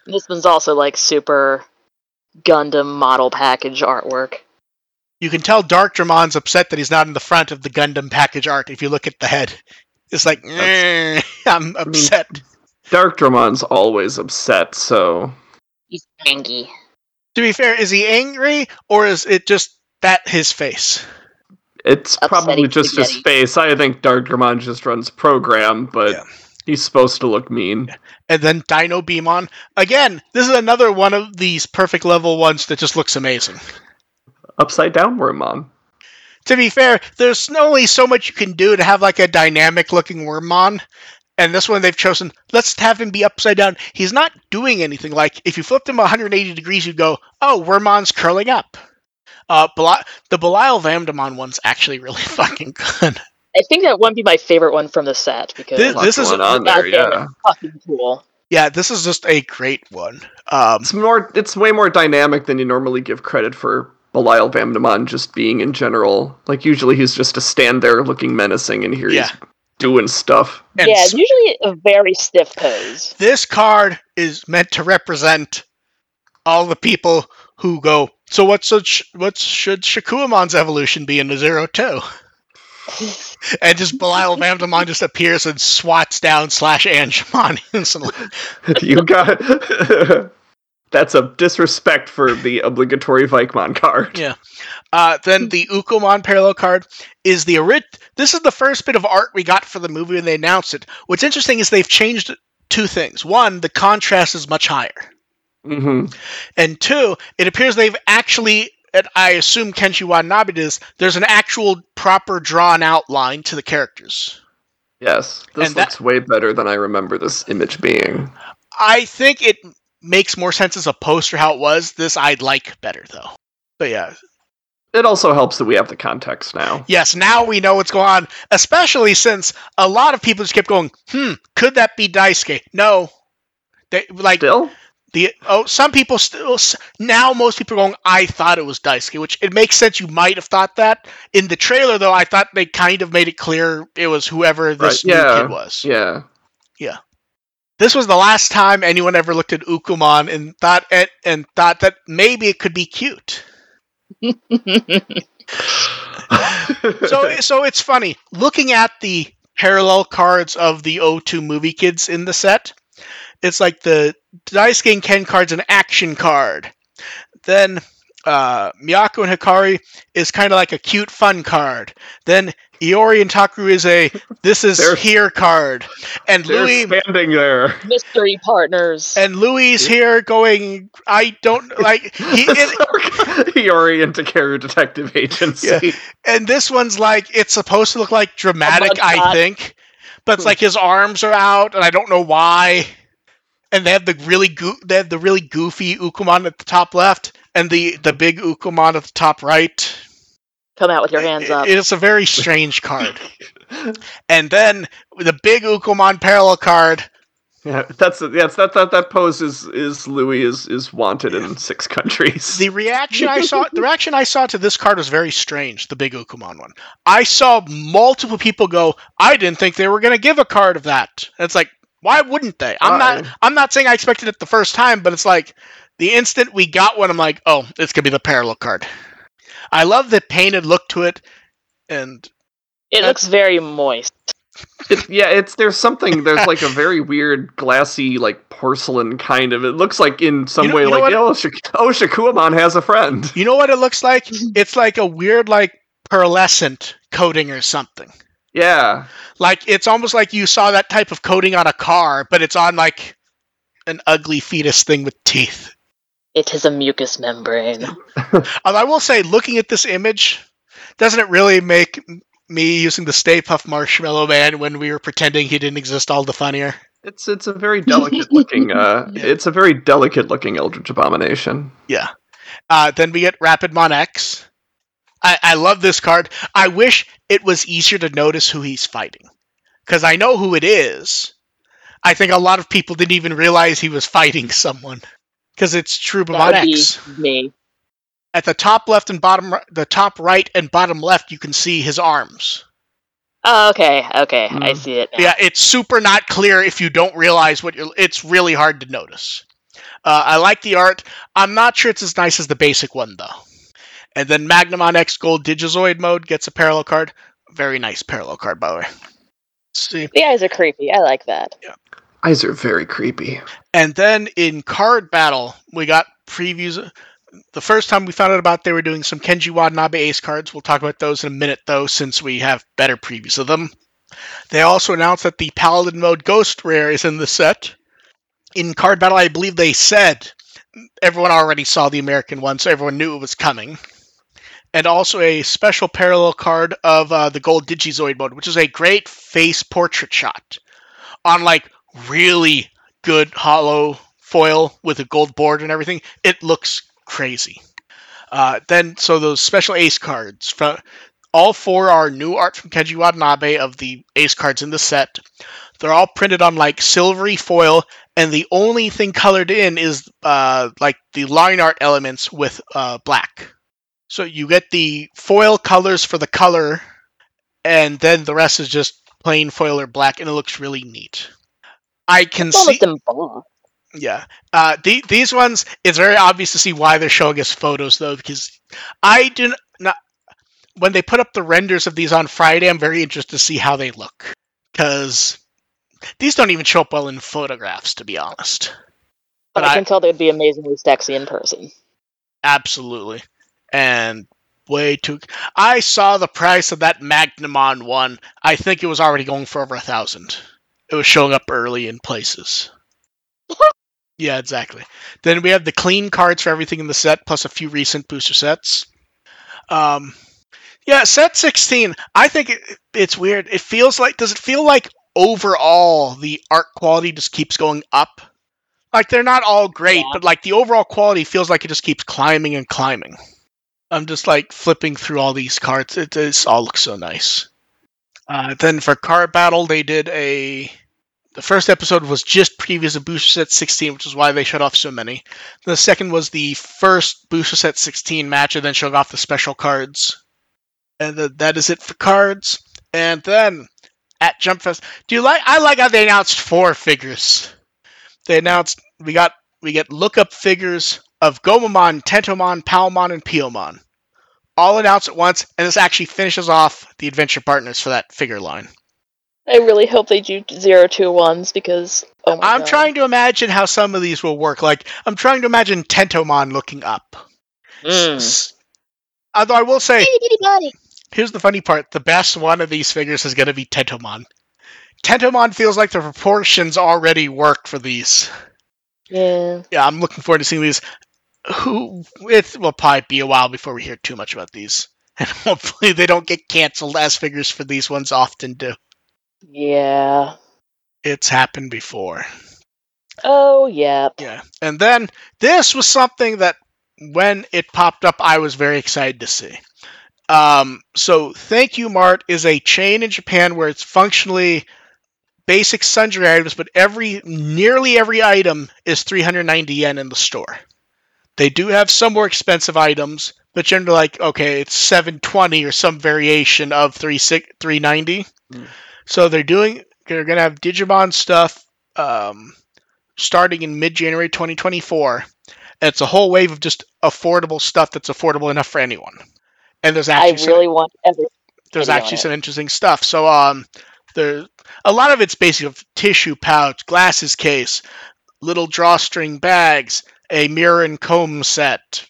This one's also like super Gundam model package artwork. You can tell Darkdramon's upset that he's not in the front of the Gundam package art if you look at the head. It's like, "Eh, I'm upset. Dark Dramon's always upset, so He's angry. To be fair, is he angry or is it just that his face? it's Upsetty probably just his spaghetti. face. I think Darkdramon just runs program, but Yeah. he's supposed to look mean. And then Dinobeemon. Again, this is another one of these perfect level ones that just looks amazing. Upside down Wormmon. To be fair, there's only so much you can do to have like a dynamic looking Wormmon. And this one they've chosen, let's have him be upside down. He's not doing anything. Like, if you flipped him 180 degrees, you'd go, oh, Wormmon's curling up. Uh, Beli- the Belial Vamdemon one's actually really fucking good. I think that would be my favorite one from the set because This- this is on there, yeah. fucking cool. Yeah, this is just a great one. Um, It's more. It's way more dynamic than you normally give credit for. Belial Vamdemon just being in general. Like usually he's just to stand there looking menacing, and here Yeah. he's doing stuff. and yeah, s- usually a very stiff pose. this card is meant to represent all the people who go. So what's such, what should Shakkoumon's evolution be in the zero two? and just Belial Vamdemon just appears and swats down slash Angemon instantly. you got. That's a disrespect for the obligatory Vikemon card. Yeah. Uh, then the Ukkomon parallel card is the orig- This is the first bit of art we got for the movie when they announced it. What's interesting is they've changed two things. One, the contrast is much higher. hmm And two, it appears they've actually, and I assume Kenji Watanabe this, there's an actual proper drawn outline to the characters. Yes, this And that- looks way better than I remember this image being. I think it makes more sense as a poster how it was. This I'd like better though. But yeah, It also helps that we have the context now. yes, now we know what's going on, especially since a lot of people just kept going, hmm, could that be Daisuke? No. They, like Still, the oh some people still now most people are going i thought it was daisuke which it makes sense you might have thought that in the trailer though i thought they kind of made it clear it was whoever this Right, new yeah, kid was Yeah, yeah. This was the last time anyone ever looked at ukkomon and thought and, and thought that maybe it could be cute so so it's funny looking at the parallel cards of the O2 movie kids in the set. It's like the Dice and Ken card's an action card. Then uh, Miyako and Hikari is kind of like a cute fun card. Then Iori and Takeru is a this is They're- here card. And They're Louis standing there. Mystery partners. and Louis here going I don't like he it, he oriented Karu Detective Agency. Yeah. and this one's like it's supposed to look like dramatic I mugshot. think. But it's like his arms are out and I don't know why. And they have the really goo- they have the really goofy Ukkomon at the top left and the the big Ukkomon at the top right. Come out with your hands up. It's a very strange card. and then the big Ukkomon parallel card. Yeah, that's yes, that that that pose is is Louis is is wanted in six countries. The reaction I saw, the reaction I saw to this card was very strange. The big Ukkomon one. I saw multiple people go, "I didn't think they were going to give a card of that." And it's like, why wouldn't they? I'm not. I'm not saying I expected it the first time, but it's like the instant we got one, I'm like, oh, it's gonna be the parallel card. I love the painted look to it, and It looks very moist. It, yeah, it's there's something there's like a very weird glassy like porcelain kind of. It looks like in some You know- way you know like what- oh, Shak- oh Shakkoumon has a friend. you know what it looks like? It's like a weird, like pearlescent coating or something. Yeah, Like it's almost like you saw that type of coating on a car, but it's on like an ugly fetus thing with teeth. It is a mucous membrane. Although I will say, looking at this image, doesn't it really make me using the Stay Puft Marshmallow Man when we were pretending he didn't exist all the funnier? it's it's a very delicate looking. Uh, Yeah. it's a very delicate looking Eldritch Abomination. Yeah. Uh, then we get Rapidmon X. I, I love this card. I wish it was easier to notice who he's fighting. Because I know who it is. I think a lot of people didn't even realize he was fighting someone. Because it's Trubamon That would be X. me. At the top left and bottom, the top right and bottom left, you can see his arms. Oh, okay, okay, I Mm. see it. now. Yeah, it's super not clear if you don't realize what you're. It's really hard to notice. Uh, I like the art. I'm not sure it's as nice as the basic one though. And then Magnamon X Gold Digizoid mode gets a parallel card. Very nice parallel card, by the way. Let's see. The eyes are creepy. I like that. Eyes are very creepy. And then in card battle, we got previews. The first time we found out about they were doing some Kenji Watanabe ace cards. We'll talk about those in a minute, though, since we have better previews of them. They also announced that the Paladin mode Ghost Rare is in the set. In card battle, I believe they said everyone already saw the American one, so everyone knew it was coming. And also a special parallel card of uh, the Gold Digizoid mode, which is a great face portrait shot on like really good hollow foil with a gold board and everything. It looks crazy. Uh, then, so those special ace cards, all four are new art from Kenji Watanabe of the ace cards in the set. They're all printed on like silvery foil, and the only thing colored in is uh, like the line art elements with uh, black. So you get the foil colors for the color, and then the rest is just plain foil or black, and it looks really neat. I can It's see. embossed. Yeah. Uh, the, these ones, it's very obvious to see why they're showing us photos, though, because I do not. When they put up the renders of these on Friday, I'm very interested to see how they look. Because these don't even show up well in photographs, to be honest. But But I I- can tell they'd be amazingly sexy in person. Absolutely. And way too. I saw the price of that Magnamon one. I think it was already going for over a thousand. It was showing up early in places. yeah, exactly. Then we have the clean cards for everything in the set, plus a few recent booster sets. Um, yeah, set sixteen. I think it, it's weird. It feels like. Does it feel like overall the art quality just keeps going up? Like they're not all great, Yeah. but like the overall quality feels like it just keeps climbing and climbing. I'm just like flipping through all these cards. It just all looks so nice. Uh, then for card battle, they did a. The first episode was just previous Booster Set 16, which is why they shut off so many. The second was the first Booster Set 16 match, and then showed off the special cards. And th- that is it for cards. And then at Jump Fest, do you like? I like how they announced four figures. They announced we got we get lookup figures of Gomamon, Tentomon, Palmon, and Piyomon. All announced at once, and this actually finishes off the adventure partners for that figure line. I really hope they do zero two ones because oh my I'm God. trying to imagine how some of these will work. Like, I'm trying to imagine Tentomon looking up. Mm. S- Although I will say, Itty bitty body. here's the funny part: the best one of these figures is going to be Tentomon. Tentomon feels like the proportions already work for these. Yeah. Yeah, I'm looking forward to seeing these. Who it will probably be a while before we hear too much about these, and hopefully they don't get canceled as figures for these ones often do. Yeah. It's happened before. Oh yeah. Yeah. And then this was something that when it popped up, I was very excited to see. Um, so Thank You Mart is a chain in Japan where it's functionally basic sundry items, but every nearly every item is 390 yen in the store. They do have some more expensive items, but generally like okay, it's 720 or some variation of 3 390. Mm. So they're doing they're going to have Digimon stuff um, starting in mid January 2024. And it's a whole wave of just affordable stuff that's affordable enough for anyone. And there's I actually some, really want every. there's actually some interesting stuff. So um, there a lot of it's basically tissue pouch, glasses case, little drawstring bags, a mirror and comb set,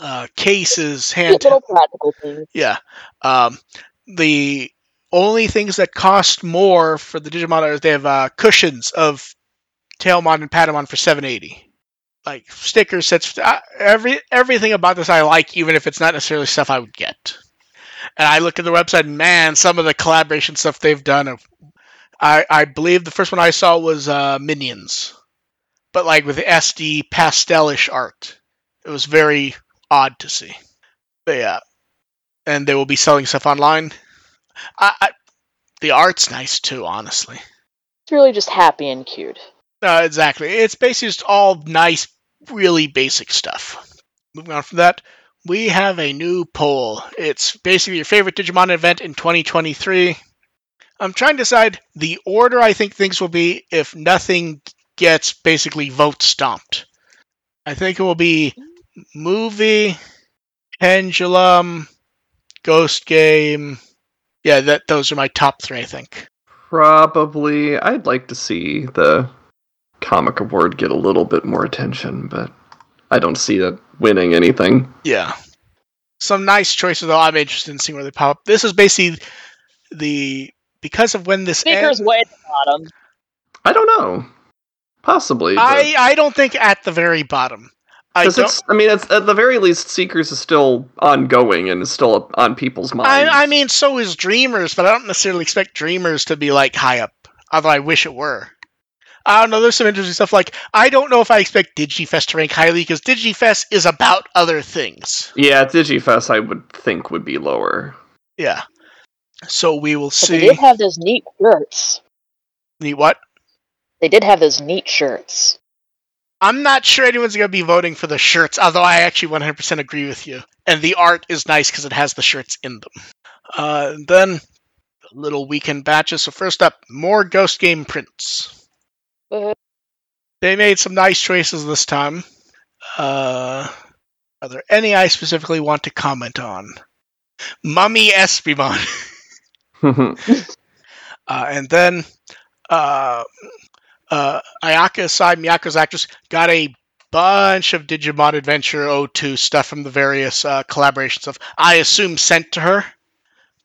uh, cases, hand little practical things. yeah. Um, the only things that cost more for the Digimon are they have uh, cushions of Tailmon and Patamon for 780. Like sticker sets, uh, every everything about this I like, even if it's not necessarily stuff I would get. And I looked at the website, and man, some of the collaboration stuff they've done. Of, I I believe the first one I saw was uh, Minions, but like with SD pastelish art. It was very odd to see. But yeah, and they will be selling stuff online. I, I, the art's nice too, honestly. It's really just happy and cute. Uh, exactly. It's basically just all nice, really basic stuff. Moving on from that, we have a new poll. It's basically your favorite Digimon event in 2023. I'm trying to decide the order I think things will be if nothing gets basically vote stomped. I think it will be movie, pendulum, ghost game. Yeah, that those are my top three. I think. Probably, I'd like to see the comic award get a little bit more attention, but I don't see it winning anything. Yeah. Some nice choices though. I'm interested in seeing where they pop up. This is basically the because of when this Seekers ends, way at the bottom. I don't know. Possibly. but- I I don't think at the very bottom. I 'cause don't. it's, I mean, it's at the very least, Seekers is still ongoing and is still on people's minds. I, I mean, so is Dreamers, but I don't necessarily expect Dreamers to be like high up. Although I wish it were. I don't know. There's some interesting stuff. Like I don't know if I expect DigiFest to rank highly because DigiFest is about other things. yeah, Digifest, I would think would be lower. Yeah. So we will But they did have those neat shirts. Neat what? They did have those neat shirts. I'm not sure anyone's going to be voting for the shirts, although I actually 100% agree with you. And the art is nice because it has the shirts in them. Uh, and then little weekend batches. So first up, more Ghost Game prints. Uh, They made some nice choices this time. Uh, are there any I specifically want to comment on? Mummy Espimon. Uh, and then uh, uh, Ayaka aside, Miyako's actress got a bunch of Digimon Adventure 02 stuff from the various uh, collaboration stuff. I assume sent to her,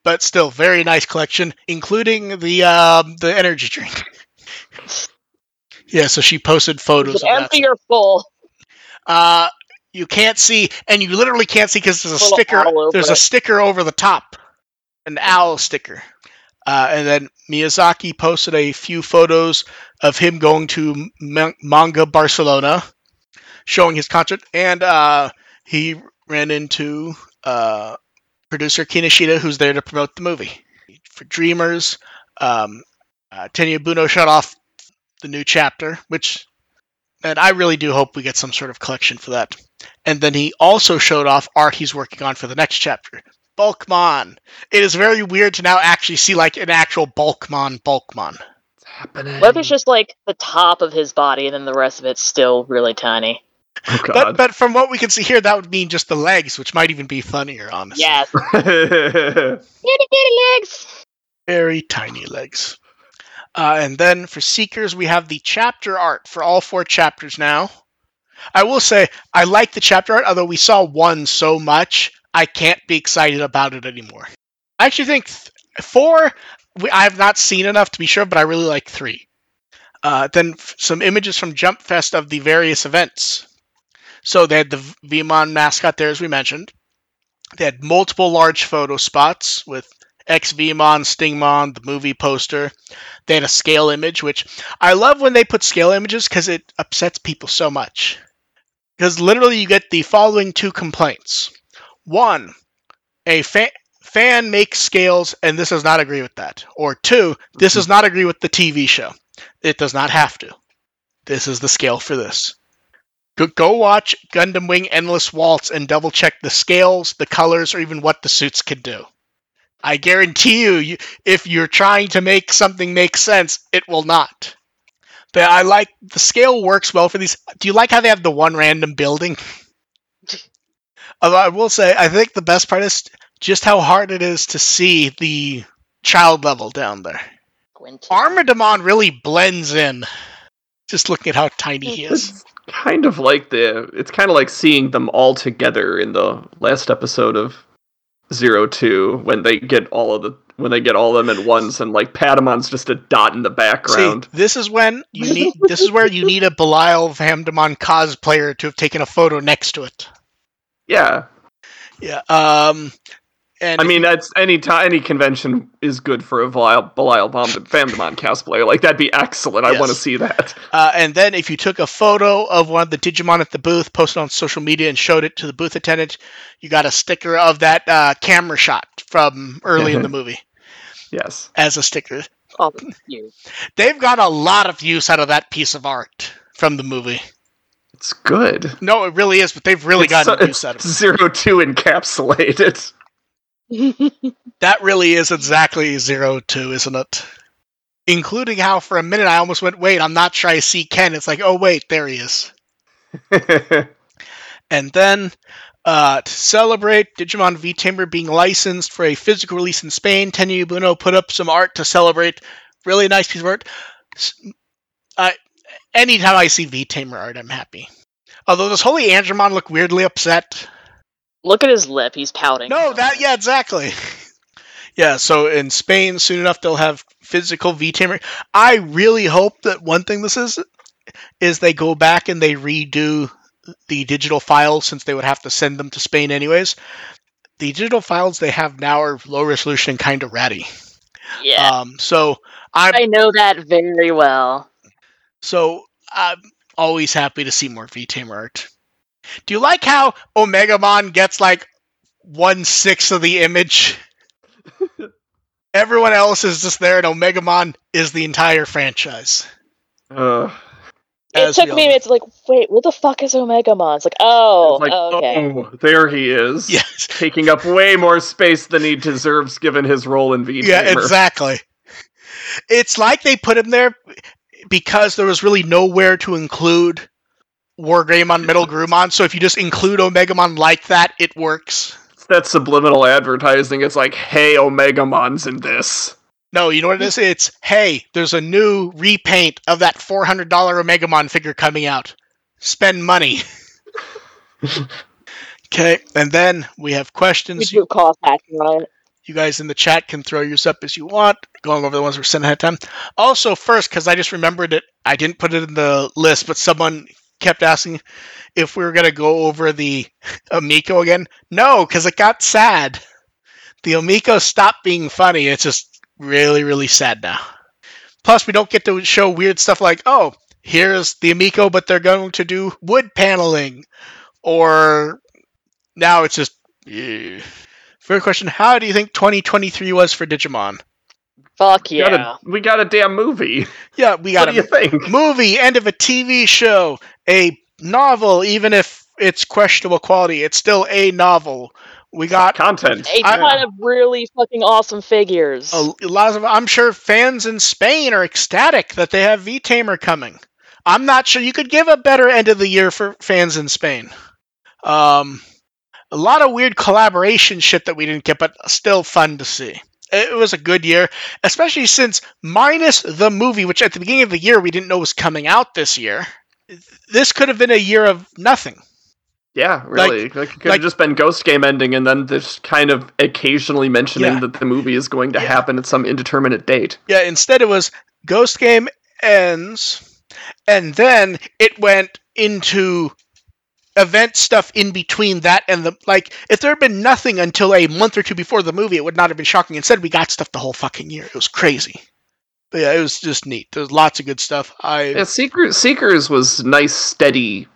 but still very nice collection, including the um, the energy drink. yeah, so she posted photos is of it that. empty or full? Uh, you can't see, and you literally can't see because there's a sticker. There's a it. sticker over the top, an owl sticker. Uh, and then Miyazaki posted a few photos of him going to Manga Barcelona, showing his concert, and uh, he ran into uh, producer Kinoshita, who's there to promote the movie for Dreamers. Um, uh, Tenya Yabuno shot off the new chapter, which, and I really do hope we get some sort of collection for that. And then he also showed off art he's working on for the next chapter. Bulkmon. It is very weird to now actually see like an actual Bulkmon Bulkmon. It's happening. What if it's just like the top of his body and then the rest of it's still really tiny? Oh But god. but from what we can see here, that would mean just the legs, which might even be funnier, honestly. Yes. Kitty kitty legs. Very tiny legs. Uh, and then for Seekers, we have the chapter art for all four chapters now. I will say, I like the chapter art, although we saw one so much, I can't be excited about it anymore. I actually think th- four, I have not seen enough to be sure, but I really like three. Uh, then f- some images from Jump Fest of the various events. So they had the V- VMon mascot there, as we mentioned. They had multiple large photo spots with X VMon, Stingmon, the movie poster. They had a scale image, which I love when they put scale images because it upsets people so much. Because literally, you get the following two complaints. One, a fa- fan makes scales and this does not agree with that. Or two, this does not agree with the TV show. It does not have to. This is the scale for this. Go, go watch Gundam Wing Endless Waltz and double check the scales, the colors, or even what the suits can do. I guarantee you, you, if you're trying to make something make sense, it will not. But I like the scale works well for these. Do you like how they have the one random building? Although I will say, I think the best part is just how hard it is to see the child level down there. Quinty. Armadillomon really blends in. Just looking at how tiny he is. It's kind of like the. It's kind of like seeing them all together in the last episode of Zero Two when they get all of the when they get all of them at once and like Patamon's just a dot in the background. See, this is when you need. this is where you need a Belial Vamdemon cosplayer to have taken a photo next to it. Yeah, Yeah. Um. And I mean that's any time any convention is good for a Belial, Belial Vamdemon cosplayer. Like that'd be excellent. I want to see that. Uh, and then if you took a photo of one of the Digimon at the booth, posted on social media, and showed it to the booth attendant, you got a sticker of that uh, camera shot from early in the movie Yes. as a sticker. Oh, you. They've got a lot of use out of that piece of art from the movie. It's good. No, it really is, but they've really it's, gotten so- use out of it's zero two encapsulated. That really is exactly zero two, isn't it? Including how for a minute I almost went, wait, I'm not sure I see Ken. It's like, oh wait, there he is. And then uh, to celebrate Digimon V Tamer being licensed for a physical release in Spain, Tenya Yabuno put up some art to celebrate. Really nice piece of art. S- I, anytime I see V Tamer art, I'm happy. Although does Holy Andromon look weirdly upset? Look at his lip. He's pouting. No, that yeah, exactly. yeah, so in Spain, soon enough they'll have physical V Tamer. I really hope that one thing this is is they go back and they redo the digital files since they would have to send them to Spain anyways. The digital files they have now are low resolution and kind of ratty. Yeah. Um, so I'm I know that very well. So I'm always happy to see more V Tamer art. Do you like how Omegamon gets like one sixth of the image? Everyone else is just there, and Omegamon is the entire franchise. Uh, It took me all- a minute to like, wait, what the fuck is Omegamon? It's like, oh, it's like, okay. oh, there he is. Yes, Taking up way more space than he deserves given his role in V yeah, exactly. It's like they put him there because there was really nowhere to include Wargreymon, MetalGarurumon. So if you just include Omegamon like that, it works. That's subliminal advertising. It's like, hey, Omegamon's in this. No, you know what it is? It's hey, there's a new repaint of that four hundred dollar Omegamon figure coming out. Spend money. okay, and then we have questions. We questions. do cost hacking on it. You guys in the chat can throw yours up as you want, going over the ones we're sent ahead of time. Also, first, because I just remembered it, I didn't put it in the list, but someone kept asking if we were going to go over the Amico again. No, because it got sad. The Amico stopped being funny. It's just really, really sad now. Plus, we don't get to show weird stuff like, oh, here's the Amico, but they're going to do wood paneling. Or now it's just. eh. Fair question. How do you think 2023 was for Digimon? Fuck We got yeah. a, we got a damn movie. Yeah, we What got do you a think? movie, end of a TV show, a novel, even if it's questionable quality, it's still a novel. We got Content. A I- ton of really fucking awesome figures. a lot of. I'm sure fans in Spain are ecstatic that they have V Tamer coming. I'm not sure you could give a better end of the year for fans in Spain. Um, a lot of weird collaboration shit that we didn't get, but still fun to see. It was a good year, especially since minus the movie, which at the beginning of the year we didn't know was coming out this year. This could have been a year of nothing. Yeah, really. Like, it could like, have just been Ghost Game ending and then just kind of occasionally mentioning yeah. that the movie is going to yeah. happen at some indeterminate date. Yeah, instead it was Ghost Game ends and then it went into event stuff in between that and the like if there had been nothing until a month or two before the movie it would not have been shocking. Instead we got stuff the whole fucking year. It was crazy. But yeah it was just neat. There's lots of good stuff. I yeah, seekers seekers was nice steady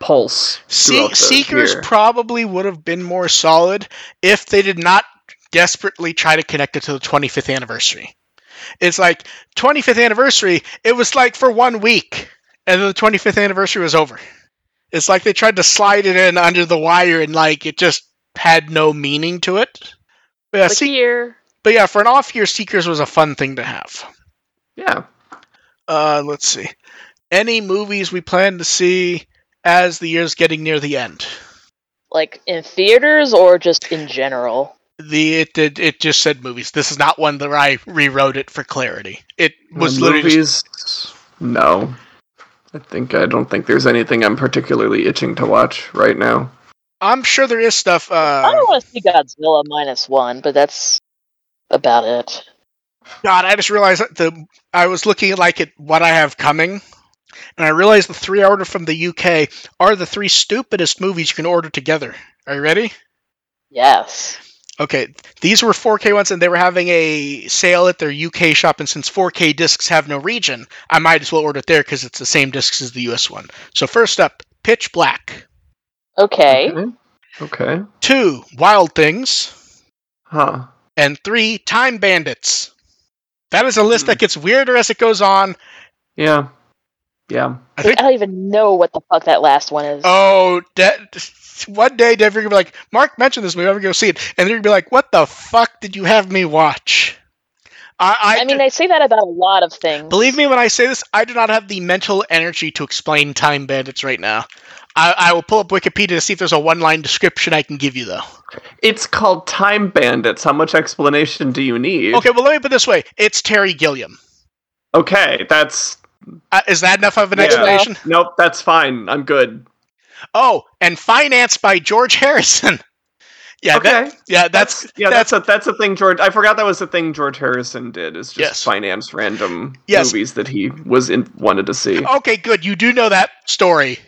pulse Se- seekers year. probably would have been more solid if they did not desperately try to connect it to the 25th anniversary. It's like 25th anniversary it was like for one week and then the 25th anniversary was over it's like they tried to slide it in under the wire and like it just had no meaning to it. But yeah, Se- year. but yeah, for an off year, Seekers was a fun thing to have. Yeah. Uh, let's see. Any movies we plan to see as the year's getting near the end? Like in theaters or just in general? The it it, it just said movies. This is not one that I rewrote it for clarity. It was well, literally movies. Just... No. I think I don't think there's anything I'm particularly itching to watch right now. I'm sure there is stuff. Uh... I don't want to see Godzilla minus one, but that's about it. God, I just realized that the I was looking like at what I have coming, and I realized the three I ordered from the UK are the three stupidest movies you can order together. Are you ready? Yes. Okay, these were 4K ones, and they were having a sale at their UK shop. And since 4K discs have no region, I might as well order it there because it's the same discs as the US one. So first up, Pitch Black. Okay. Okay. okay. Two, Wild Things. Huh. And three, Time Bandits. That is a list mm. that gets weirder as it goes on. Yeah. Yeah. I, think, I, don't even know what the fuck that last one is. Oh, that one day Dave, you're gonna be like, Mark mentioned this movie, I'm gonna go see it, and then you're gonna be like, what the fuck did you have me watch? I, I, I mean, d- I say that about a lot of things. Believe me when I say this, I do not have the mental energy to explain Time Bandits right now. I, I will pull up Wikipedia to see if there's a one-line description I can give you, though. It's called Time Bandits. How much explanation do you need? Okay, well, let me put it this way: it's Terry Gilliam. Okay, that's uh, is that enough of an yeah. explanation? Nope, that's fine. I'm good. Oh, and financed by George Harrison. yeah, okay. That, yeah, that's, that's yeah, that's, that's, a that's a thing George. I forgot that was the thing George Harrison did. Is just yes. finance random yes. movies that he was in wanted to see. Okay, good. You do know that story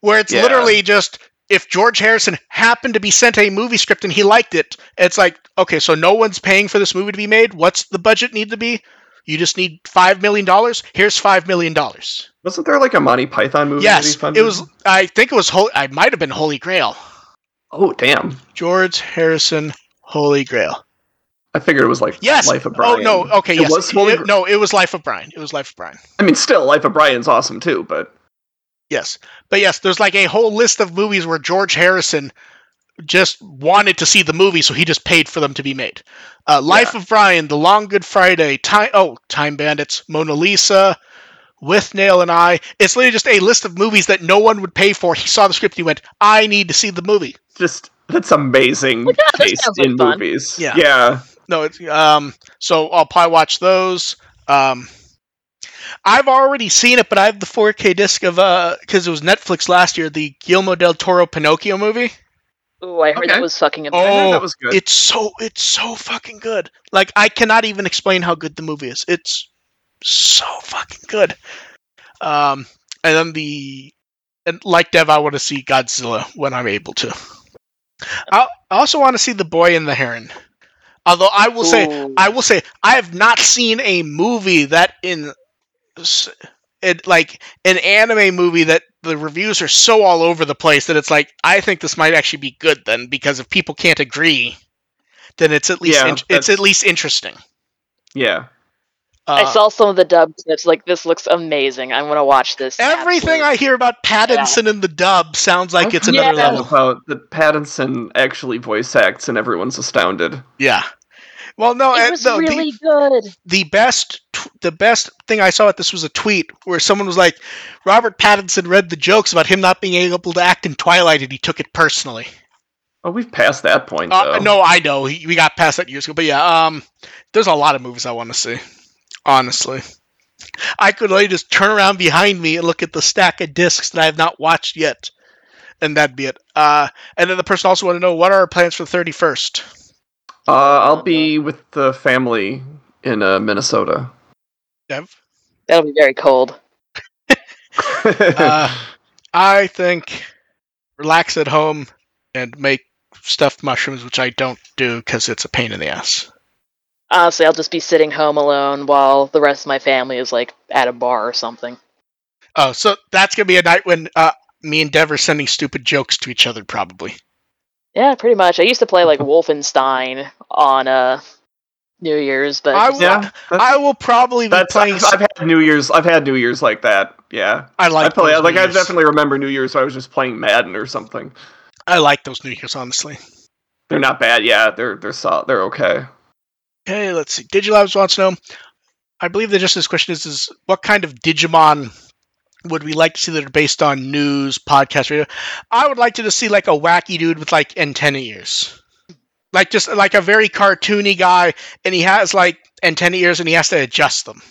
where it's yeah. literally just if George Harrison happened to be sent a movie script and he liked it, it's like okay, so no one's paying for this movie to be made. What's the budget need to be? You just need five million dollars. Here's five million dollars. Wasn't there like a Monty Python movie? Yes, it was. I think it was. Holy, I might have been Holy Grail. Oh damn! George Harrison, Holy Grail. I figured it was like yes. Life of Brian. Oh no, okay, it yes. Was Holy... it, no, it was Life of Brian. It was Life of Brian. I mean, still, Life of Brian's awesome too, but yes, but yes, there's like a whole list of movies where George Harrison just wanted to see the movie, so he just paid for them to be made. Uh, Life yeah. of Brian, The Long Good Friday, Time oh Time Bandits, Mona Lisa, Withnail and I. It's literally just a list of movies that no one would pay for. He saw the script and he went, "I need to see the movie." Just that's amazing well, yeah, taste that in like movies. Yeah, yeah. No, it's um. So I'll probably watch those. Um, I've already seen it, but I have the 4K disc of uh because it was Netflix last year, the Guillermo del Toro Pinocchio movie. Oh, I heard okay. that was fucking amazing. Oh, that was good. It's so it's so fucking good. Like I cannot even explain how good the movie is. It's so fucking good. Um, and then the and like Dev, I want to see Godzilla when I'm able to. I also want to see The Boy and the Heron. Although I will Ooh. say, I will say, I have not seen a movie that in it like an anime movie that the reviews are so all over the place that it's like I think this might actually be good then because if people can't agree, then it's at least yeah, in- it's at least interesting. Yeah. Uh, I saw some of the dub clips. Like this looks amazing. I want to watch this. Everything absolutely. I hear about Pattinson yeah. in the dub sounds like it's another yeah. level. About that Pattinson actually voice acts, and everyone's astounded. Yeah. Well, no, it was no, really the, good. The best t- the best thing I saw at this was a tweet where someone was like, Robert Pattinson read the jokes about him not being able to act in Twilight, and he took it personally. Oh, we've passed that point. Uh, though. no, I know he, we got past that years ago, but yeah, um, there's a lot of movies I want to see. Honestly, I could really just turn around behind me and look at the stack of discs that I have not watched yet, and that'd be it. Uh, and then the person also want to know what are our plans for the 31st. Uh, I'll be with the family in uh, Minnesota. Dev, That'll be very cold. uh, I think relax at home and make stuffed mushrooms, which I don't do because it's a pain in the ass. Honestly, I'll just be sitting home alone while the rest of my family is like at a bar or something. Oh, so that's gonna be a night when uh, me and Dev are sending stupid jokes to each other, probably. Yeah, pretty much. I used to play like Wolfenstein on uh New Year's, but I will, yeah, I will probably be playing. I've, I've had New Year's. I've had New Year's like that. Yeah, I like I play those like New I Years. definitely remember New Year's. So I was just playing Madden or something. I like those New Year's, honestly. They're not bad. Yeah, they're they're solid. They're okay. Okay, let's see. Digilabs wants to know. I believe the just this question is, is what kind of Digimon would we like to see that are based on news, podcast, radio? I would like to just see like a wacky dude with like antenna ears. Like just like a very cartoony guy, and he has like antenna ears and he has to adjust them.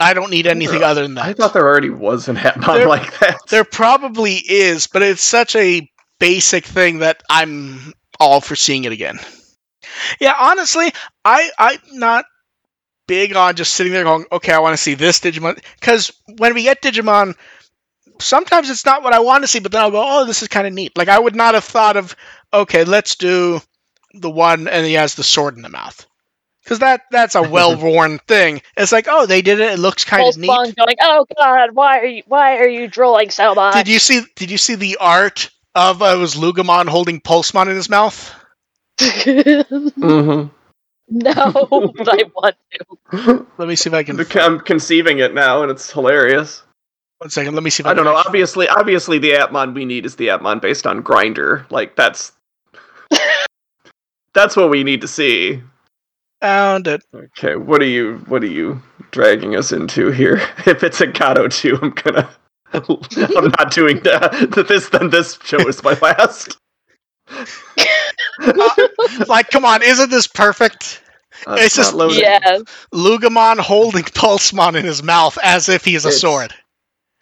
I don't need anything other than that. I thought there already was an Hatmon There- like that. There probably is, but it's such a basic thing that I'm all for seeing it again. Yeah, honestly, I I'm not big on just sitting there going, okay, I want to see this Digimon because when we get Digimon, sometimes it's not what I want to see, but then I'll go, oh, this is kind of neat. Like I would not have thought of, okay, let's do the one and he has the sword in the mouth. Because that that's a well worn thing. It's like, oh, they did it. It looks kind of neat. Pulse going, "Oh God, why are you why are you drooling so much?" Did you see? Did you see the art of uh, it was Loogamon holding Pulsemon in his mouth? hmm no, but I want to. Let me see if I can. I'm conceiving it now, and it's hilarious. One second. Let me see if I, I don't can know. Obviously, obviously, the Atmon we need is the Atmon based on Grinder. Like that's that's what we need to see. found it. Okay, what are you what are you dragging us into here? If it's a Gato 2, I'm gonna I'm not doing that. This then this show is my last. Like, come on, isn't this perfect? Uh, It's just- not loading. Loogamon holding Pulsemon in his mouth as if he's a It's- sword.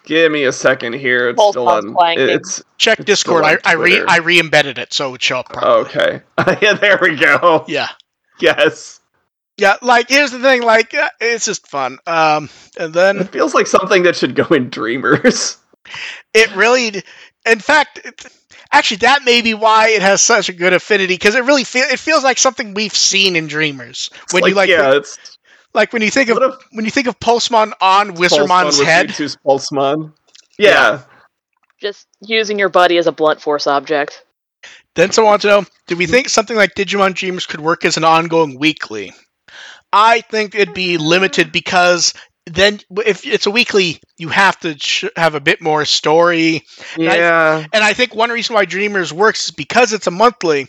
Give me a second here. It's still on. clanking. It's Check It's Discord. still I, on I re I re-embedded it so it would show up properly. okay. yeah, there we go. Yeah, Yes. yeah. Like, here's the thing. Like, uh, it's just fun. Um, and then It feels like something that should go in Dreamers. it really in fact actually that may be why it has such a good affinity because it really feel it feels like something we've seen in dreamers when you like yeah, it's like when you think of what if when you think of Pulsemon on Pulsemon Wizardmon's head Mewtwo's Pulsemon. Yeah. just using your buddy as a blunt force object. then someone wants to know do we think something like Digimon Dreamers could work as an ongoing weekly I think it'd be limited because then if it's a weekly you have to sh- have a bit more story Yeah. And I think one reason why Dreamers works is because it's a monthly.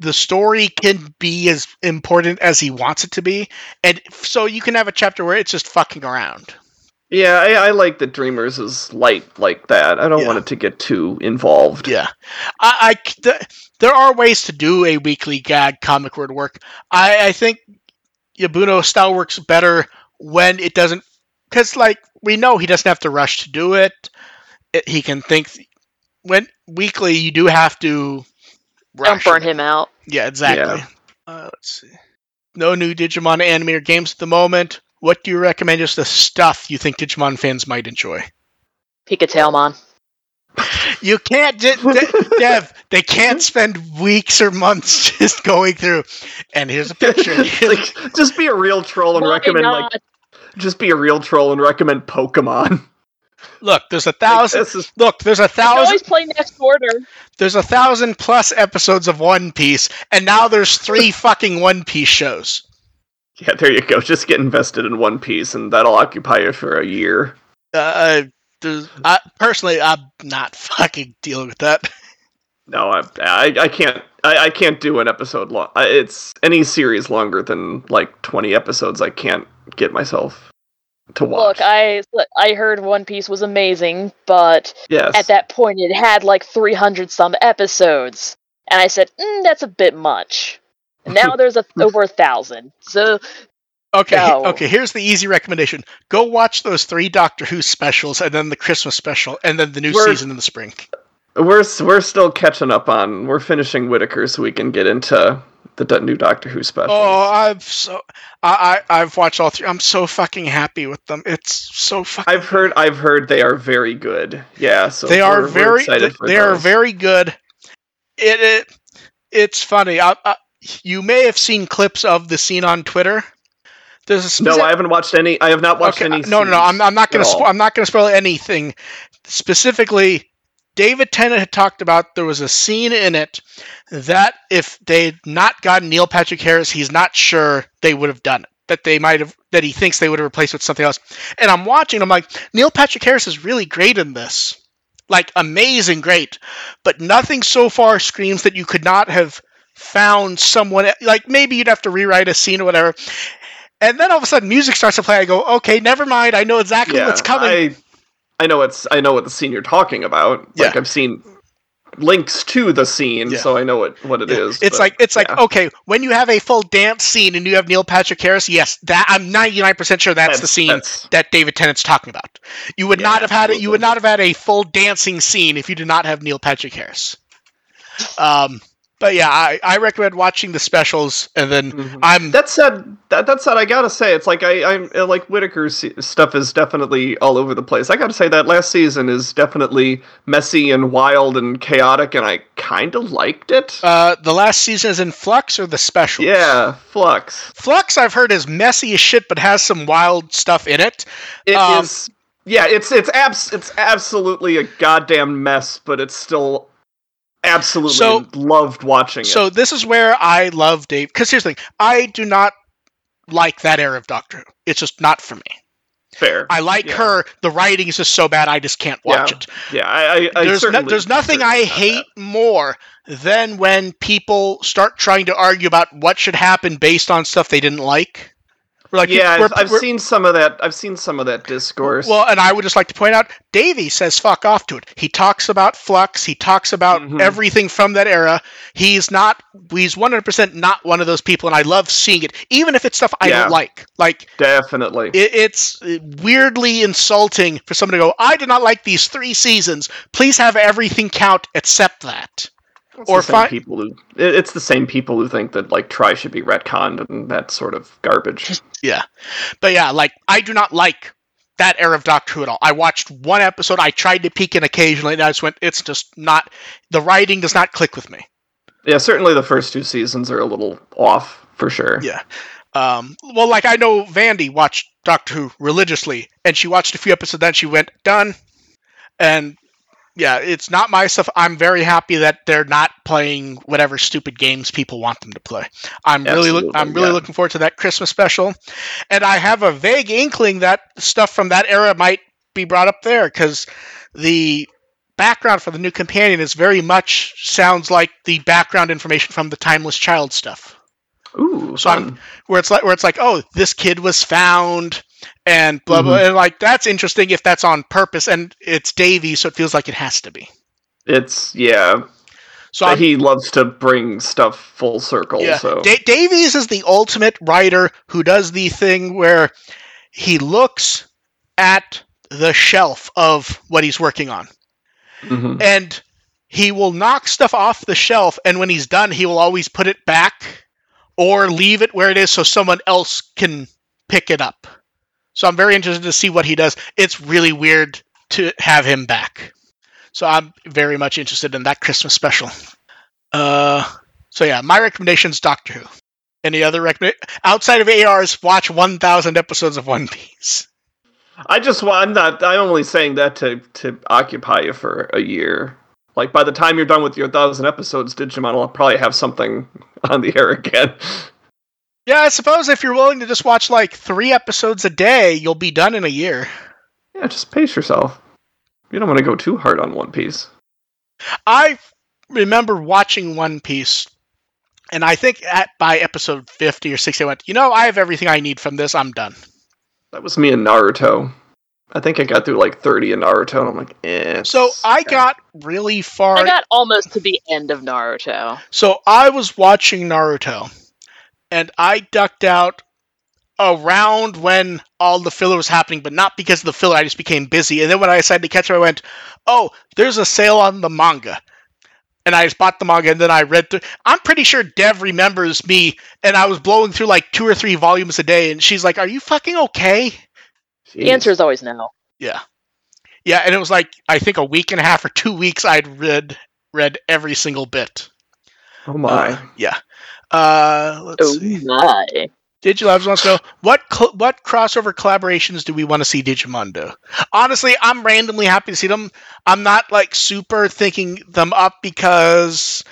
The story can be as important as he wants it to be, and so you can have a chapter where it's just fucking around. Yeah, I, I like that Dreamers is light like that. I don't Yeah. want it to get too involved. Yeah, I th- there are ways to do a weekly gag comic word work. I, I think Yabuno style works better when it doesn't, because like we know he doesn't have to rush to do it. it he can think. When weekly, you do have to. Don't burn it. him out. Yeah, exactly. Uh, let's see. No new Digimon anime or games at the moment. What do you recommend? Just the stuff you think Digimon fans might enjoy. Pikachuamon. You can't, de- de- Dev. They can't spend weeks or months just going through. And here's a picture. like, just be a real troll and Why recommend not? like just be a real troll and recommend Pokemon. look, there's a thousand. this is Look, there's a can thousand. always play next order. There's a thousand plus episodes of One Piece, and now there's three fucking One Piece shows. yeah. There you go. Just get invested in One Piece, and that'll occupy you for a year. Uh, there's, I, personally, I'm not fucking dealing with that. No, I I, I can't. I, I can't do an episode long. I- It's any series longer than like twenty episodes. I can't get myself to watch. Look, I I heard One Piece was amazing, but yes. at that point it had like 300 some episodes, and I said mm, that's a bit much. And now there's a, over a thousand, so Okay, No. okay. Here's the easy recommendation: go watch those three Doctor Who specials, and then the Christmas special, and then the new We're- season in the spring. We're we're still catching up on. We're finishing Whittaker so we can get into the new Doctor Who special. Oh, I've so I, I I've watched all three. I'm so fucking happy with them. It's so fucking. I've heard I've heard they are very good. Yeah, so they are very excited for they are very good. It, it it's funny. I, I, you may have seen clips of the scene on Twitter. There's a No, I haven't watched any. I have not watched Okay, any. uh, no, no, no. I'm, I'm not gonna. Spo- I'm not going to spoil anything. Specifically, David Tennant had talked about there was a scene in it that if they'd not gotten Neil Patrick Harris, he's not sure they would have done it. That they might have. That he thinks they would have replaced with something else. And I'm watching. I'm like, Neil Patrick Harris is really great in this. Like amazing, great. But nothing so far screams that you could not have found someone. Like maybe you'd have to rewrite a scene or whatever. And then all of a sudden, music starts to play. I go, okay, never mind. I know exactly yeah, what's coming. I, I know it's. I know what the scene you're talking about. Like I've seen links to the scene, Yeah. so I know what what it Yeah. is. It's but, like it's like okay, when you have a full dance scene and you have Neil Patrick Harris, yes, that I'm 99% sure that's, the scene that's- that David Tennant's talking about. You would Yeah, not have had it. You would not have had a full dancing scene if you did not have Neil Patrick Harris. Um, but yeah, I, I recommend watching the specials, and then Mhm. I'm That said, that, that said, I gotta say, it's like I, I'm uh, like Whittaker's stuff is definitely all over the place. I gotta say that last season is definitely messy and wild and chaotic, and I kind of liked it. uh, the last season is in Flux or the specials. yeah, Flux. Flux I've heard is messy as shit, but has some wild stuff in it. It is. Um, Yeah, it's it's abs- it's absolutely a goddamn mess, but it's still absolutely So- loved watching it. So this is where I love Dave. Because here's the thing: I do not like that era of Doctor Who. It's just not for me. fair. I like Yeah. her. The writing is just so bad, I just can't watch Yeah, it. yeah, I, I, I There's no, there's nothing I hate more than when people start trying to argue about what should happen based on stuff they didn't like. We're like, yeah, we're- I've, I've we're- seen some of that. I've seen some of that discourse. Well, and I would just like to point out, Davey says fuck off to it. He talks about Flux. He talks about Mhm. everything from that era. He's not. He's 100% not one of those people, and I love seeing it, even if it's stuff I Yeah. don't like. Like definitely. it, it's weirdly insulting for someone to go, "I did not like these three seasons. Please have everything count except that." It's or the fi- people who it's the same people who think that like tri should be retconned and that sort of garbage. Yeah, but yeah, like I do not like that era of Doctor Who at all. I watched one episode. I tried to peek in occasionally, and I just went, "It's just not." The writing does not click with me. Yeah, certainly the first two seasons are a little off for sure. Yeah. Um, well, like I know Vandy watched Doctor Who religiously, and she watched a few episodes, then she went done. And yeah, it's not my stuff. I'm very happy that they're not playing whatever stupid games people want them to play. I'm really, look, I'm really yeah. looking forward to that Christmas special, and I have a vague inkling that stuff from that era might be brought up there because the background for the new companion is very much sounds like the background information from the Timeless Child stuff Ooh, So I'm- where it's like where it's like, oh, this kid was found, and blah blah, and like that's interesting if that's on purpose, and it's Davy, so it feels like it has to be. It's yeah. So I'm, he loves to bring stuff full circle. yeah, So Da- Davies is the ultimate writer who does the thing where he looks at the shelf of what he's working on, Mhm. and he will knock stuff off the shelf, and when he's done, he will always put it back or leave it where it is so someone else can pick it up. So I'm very interested to see what he does. It's really weird to have him back. So I'm very much interested in that Christmas special. Uh, so yeah, my recommendation's Doctor Who. Any other recommend outside of ARs? Watch 1,000 episodes of One Piece. I just want. I'm not. I'm only saying that to to occupy you for a year. Like by the time you're done with your thousand episodes, Digimon will probably have something on the air again. Yeah, I suppose if you're willing to just watch like three episodes a day, you'll be done in a year. Yeah, just pace yourself. You don't want to go too hard on One Piece. I remember watching One Piece, and I think at by episode 50 or 60, I went, you know, I have everything I need from this. I'm done. That was me in Naruto. I think I got through like 30 in Naruto, and I'm like, eh. So I okay. got really far. I got almost to the end of Naruto. So I was watching Naruto, and I ducked out around when all the filler was happening, but not because of the filler. I just became busy, and then when I decided to catch up, I went, "Oh, there's a sale on the manga." And I just bought the manga, and then I read through. I'm pretty sure Dev remembers me, and I was blowing through like two or three volumes a day, and she's like, "Are you fucking okay?" The answer is always no. Yeah, yeah, and it was like I think a week and a half or two weeks I'd read read every single bit. Oh my. Uh, yeah. Uh, let's Oh see. my. Digilabs wants to know what cl- what crossover collaborations do we want to see Digimon do? Honestly, I'm randomly happy to see them. I'm not like super thinking them up because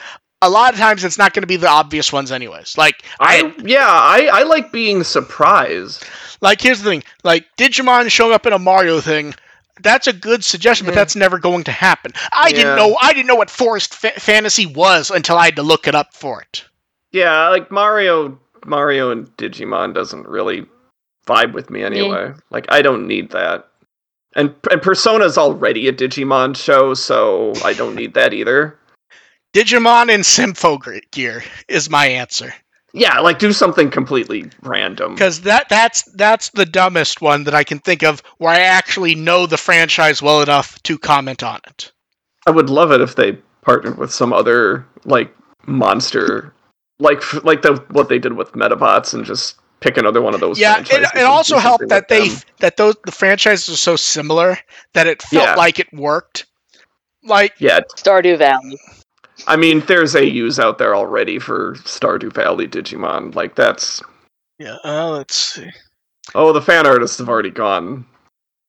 a lot of times it's not going to be the obvious ones, anyways. Like I, I yeah, I, I like being surprised. like here's the thing: like Digimon showing up in a Mario thing. That's a good suggestion, but Yeah. that's never going to happen. I Yeah. didn't know. I didn't know what Forest fa- Fantasy was until I had to look it up for it. Yeah, like Mario Mario and Digimon doesn't really vibe with me anyway. Like I don't need that. And and Persona's already a Digimon show, so I don't need that either. Digimon and Sympho Gear is my answer. Yeah, like do something completely random. because that that's that's the dumbest one that I can think of where I actually know the franchise well enough to comment on it. I would love it if they partnered with some other like monster, like like the what they did with Medabots, and just pick another one of those. yeah, it, it also helped that they them. that those the franchises are so similar that it felt Yeah. like it worked. Like Yeah, Stardew Valley. I mean, there's AUs out there already for Stardew Valley Digimon. Like that's yeah, uh, let's see. oh, the fan artists have already gone.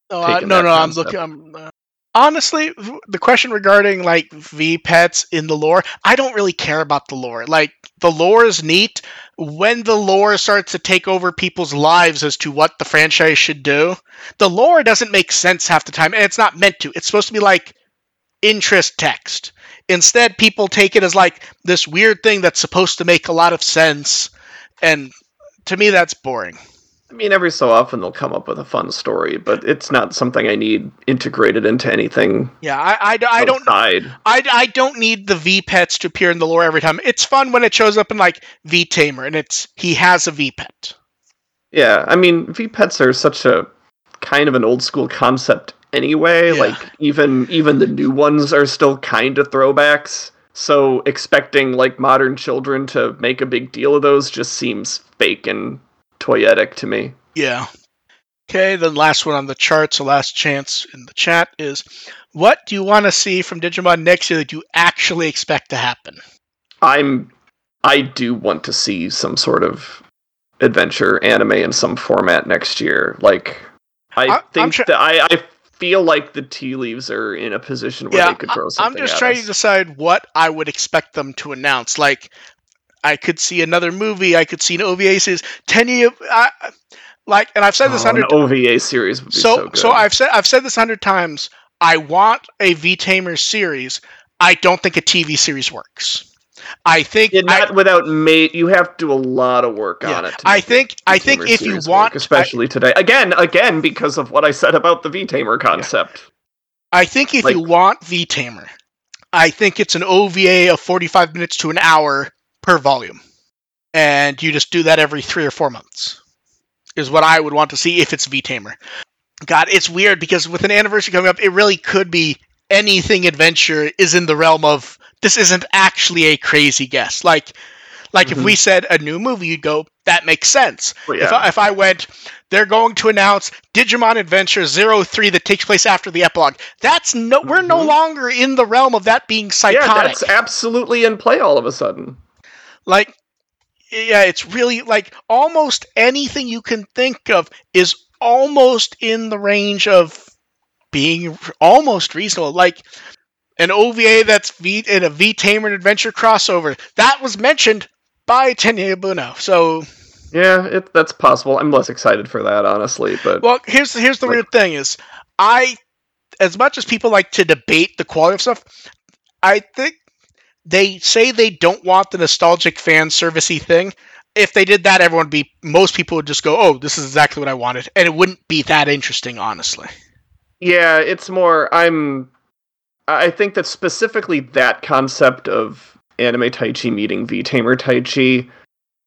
Oh, taken no, that no, I'm looking. I'm, uh, honestly, the question regarding like V pets in the lore, I don't really care about the lore. Like the lore is neat. When the lore starts to take over people's lives as to what the franchise should do, the lore doesn't make sense half the time, and it's not meant to. It's supposed to be like interest text. Instead, people take it as like this weird thing that's supposed to make a lot of sense, and to me, that's boring. I mean, every so often they'll come up with a fun story, but it's not something I need integrated into anything. Yeah, I, I, I don't. I, I don't need the V pets to appear in the lore every time. It's fun when it shows up in like V Tamer and it's he has a V pet. Yeah, I mean, V pets are such a kind of an old school concept anyway. Yeah. Like even even the new ones are still kind of throwbacks. So expecting like modern children to make a big deal of those just seems fake and toyetic to me. Yeah. Okay, the last one on the chart, so last chance in the chat is what do you want to see from Digimon next year that you actually expect to happen? I'm I do want to see some sort of adventure anime in some format next year. Like I, I- think tr- that I, I feel like the tea leaves are in a position where yeah, they could throw something. I'm just trying us. to decide what I would expect them to announce. Like, I could see another movie. I could see an OVA series. Ten year, I, like, and I've said this Oh, hundred OVA series would be so, so good. so I've said I've said this hundred times. I want a V Tamer series. I don't think a TV series works. I think Yeah, I, not without mate. You have to do a lot of work Yeah, on it. I think I think if you want work, especially today, again, again, because of what I said about the V Tamer concept. I think if you want V Tamer, I think it's an OVA of forty five minutes to an hour per volume, and you just do that every three or four months. Is what I would want to see if it's V Tamer. God, it's weird because with an anniversary coming up, it really could be anything adventure is in the realm of this isn't actually a crazy guess. Like like if Mhm. we said a new movie, you'd go, that makes sense. But If, I, if I went, they're going to announce Digimon Adventure 03 that takes place after the epilogue. That's no, we're no Mhm. longer in the realm of that being psychotic. yeah, that's absolutely in play all of a sudden. Like, yeah, it's really like almost anything you can think of is almost in the range of being almost reasonable. Like an OVA that's V in a V Tamer Adventure crossover that was mentioned by Tenya Yabuno. So Yeah, it, that's possible. I'm less excited for that, honestly. But Well, here's here's the Like- weird thing is, I, as much as people like to debate the quality of stuff, I think they say they don't want the nostalgic fan servicey thing. if they did that, everyone would be most people would just go, "Oh, this is exactly what I wanted," and it wouldn't be that interesting, honestly. Yeah, it's more. I'm. I think that specifically that concept of anime Taichi meeting V Tamer Taichi.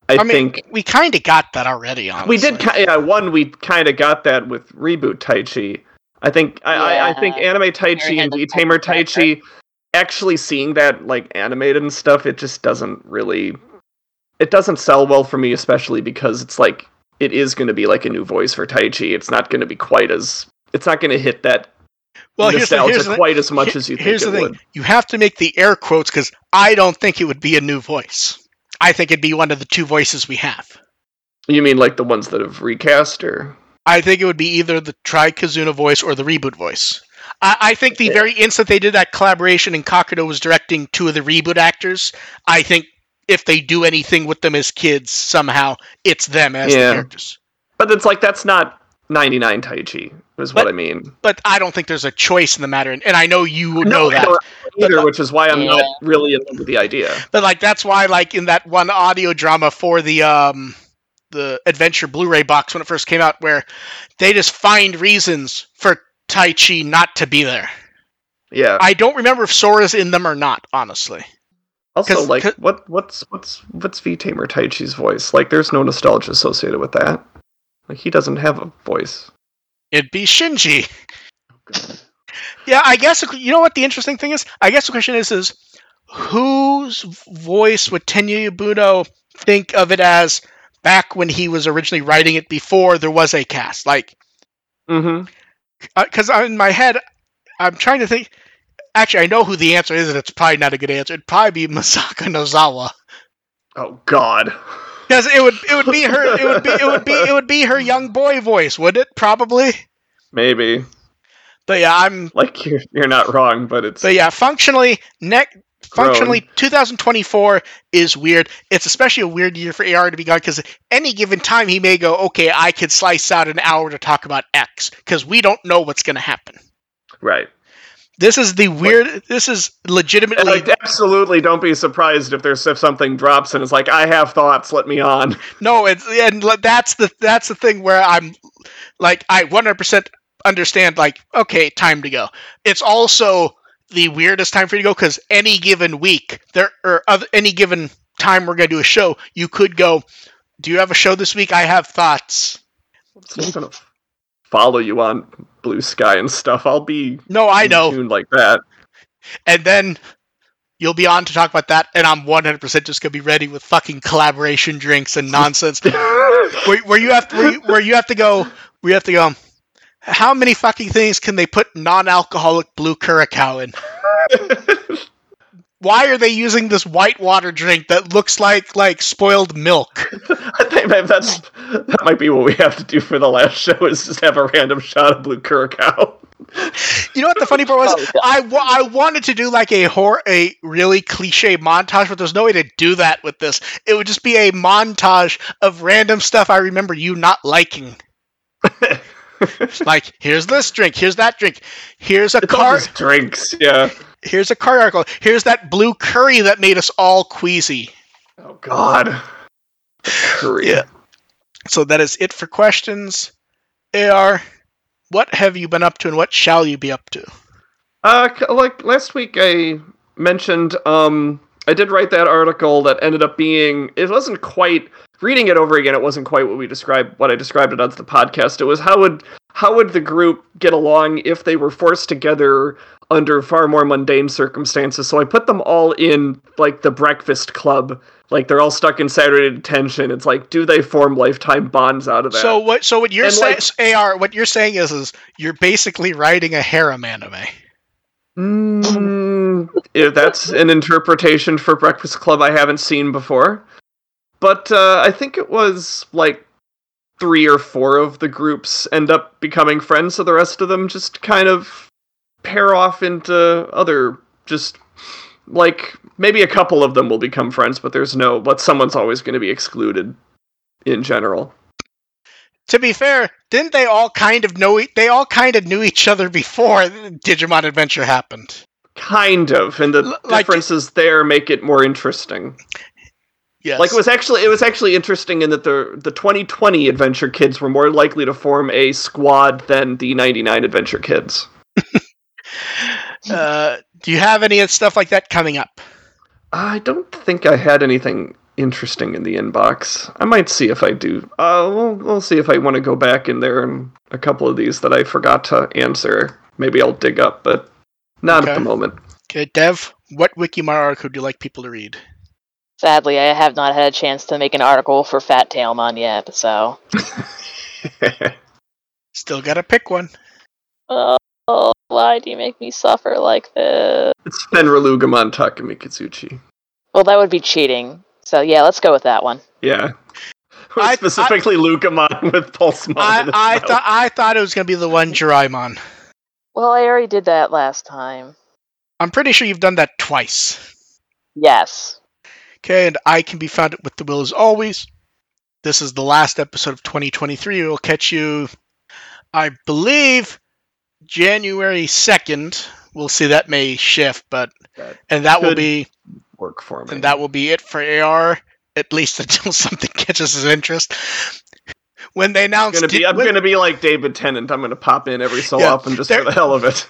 I, I mean, think we kind of got that already. Honestly, we did. Yeah, one we kind of got that with reboot Taichi. I think. I, I, I think anime Taichi Mary and V Tamer full track Taichi. Actually, seeing that like animated and stuff, it just doesn't really. It doesn't sell well for me, especially because it's like it is going to be like a new voice for Taichi. It's not going to be quite as. It's not going to hit that Well, here's the, nostalgia here's the, quite as much here- as you think here's the thing: would. you have to make the air quotes because I don't think it would be a new voice. I think it'd be one of the two voices we have. You mean like the ones that have recast, or I think it would be either the Tri Kazuna voice or the reboot voice. I, I think the Yeah. very instant they did that collaboration and Kakudo was directing two of the reboot actors, I think if they do anything with them as kids somehow, it's them as Yeah. the characters. but it's like that's not 99 Taichi, is what I mean. But I don't think there's a choice in the matter, and, and I know you would know that. either, But- which is why I'm Yeah. not really in love with the idea. But like that's why like in that one audio drama for the um the adventure Blu-ray box when it first came out where they just find reasons for Taichi not to be there. Yeah. I don't remember if Sora's in them or not, honestly. Also, like, what what's what's what's V Tamer Taichi's voice? Like, there's no nostalgia associated with that. Like, he doesn't have a voice. It'd be Shinji. Yeah, I guess you know what the interesting thing is. I guess the question is is whose voice would Tenya Yabuno think of it as back when he was originally writing it before there was a cast? Like Mm-hmm. Because uh, in my head, I'm trying to think. Actually, I know who the answer is, and it's probably not a good answer. It'd probably be Masako Nozawa, Oh God. because it would it would be her it would be it would be it would be her young boy voice, would it? Probably. Maybe. But yeah, I'm. Like, you're you're not wrong, but it's But yeah, functionally, neck. Functionally, 2024 is weird. It's especially a weird year for AR to be gone because any given time he may go, okay, I could slice out an hour to talk about X because we don't know what's going to happen. right. This is the weird. This is legitimately like, absolutely, don't be surprised if there's if something drops and it's like, I have thoughts, let me on. No, it's and that's the that's the thing where I'm like I 100% understand like okay, time to go. It's also the weirdest time for you to go cuz any given week there or other, any given time we're going to do a show, you could go, "Do you have a show this week? I have thoughts." I'm gonna follow you on Bluesky and stuff. I'll be No, I know. like that. And then you'll be on to talk about that and I'm 100% just going to be ready with fucking collaboration drinks and nonsense. where, where you have to, where you, where you have to go we have to go um, how many fucking things can they put non-alcoholic blue curacao in why are they using this white water drink that looks like like spoiled milk I think that that's that might be what we have to do for the last show is just have a random shot of blue curacao. you know what the funny part was Oh. I, wa- I wanted to do like a hor- a really cliche montage but there's no way to do that with this it would just be a montage of random stuff i remember you not liking like here's this drink here's that drink here's a It's car drinks, yeah. Here's a card article. Here's that blue curry that made us all queasy. Oh God. Curry. Yeah. So that is it for questions. AR, what have you been up to and what shall you be up to? Uh, like last week, I mentioned um, I did write that article that ended up being. It wasn't quite reading it over again. It wasn't quite what we described. What I described it on the podcast. It was how would how would the group get along if they were forced together under far more mundane circumstances. So I put them all in like the Breakfast Club. Like they're all stuck in Saturday detention. It's like, do they form lifetime bonds out of that? So what? So what you're saying, like- AR? What you're saying is, is you're basically writing a harem anime. Mm, yeah, that's an interpretation for Breakfast Club I haven't seen before. But uh, I think it was like three or four of the groups end up becoming friends, so the rest of them just kind of pair off into other just like maybe a couple of them will become friends, but there's no but someone's always going to be excluded in general. To be fair, didn't they all kind of know? They all kind of knew each other before Digimon Adventure happened. Kind of, and the like- differences there make it more interesting. Yes. Like it was actually it was actually interesting in that the the 2020 Adventure Kids were more likely to form a squad than the 99 Adventure Kids. Uh, do you have any stuff like that coming up? I don't think I had anything interesting in the inbox. I might see if I do. Uh, we'll, we'll see if I want to go back in there and a couple of these that I forgot to answer. Maybe I'll dig up, but not at the moment. Okay, Dev, what Wikimon article do you like people to read? Sadly, I have not had a chance to make an article for Fat Tailmon yet, so. Still gotta pick one. Oh, why do you make me suffer like this? it's Fenriloogamon Takemikazuchi. Well, that would be cheating. So yeah, let's go with that one. Yeah. I- I- Specifically Loogamon with Pulsemon. I, I mouth. thought I thought it was gonna be the one Jiraimon. Well, I already did that last time. I'm pretty sure you've done that twice. Yes. Okay, and I can be found at with the will as always. This is the last episode of 2023. We'll catch you, I believe, January 2nd. We'll see that may shift, but That and that will be work for me. and that will be it for AR. At least until something catches his interest. When they I'm announce, gonna be, I'm when- gonna be like David Tennant. I'm gonna pop in every so Yeah, often just for the hell of it.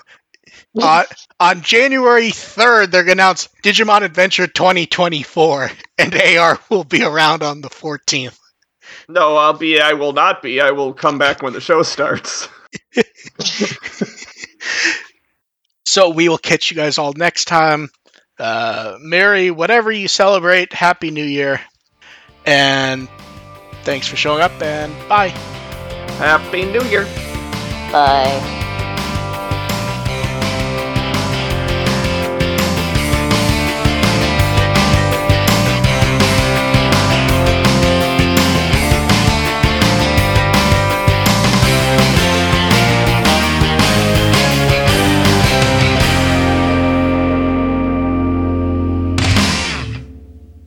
Uh, on January 3rd, they're going to announce Digimon Adventure 2024, and AR will be around on the 14th. No, I'll be. I will not be. I will come back when the show starts. So we will catch you guys all next time. Uh, Merry, whatever you celebrate, Happy New Year. And thanks for showing up, and bye. Happy New Year. Bye.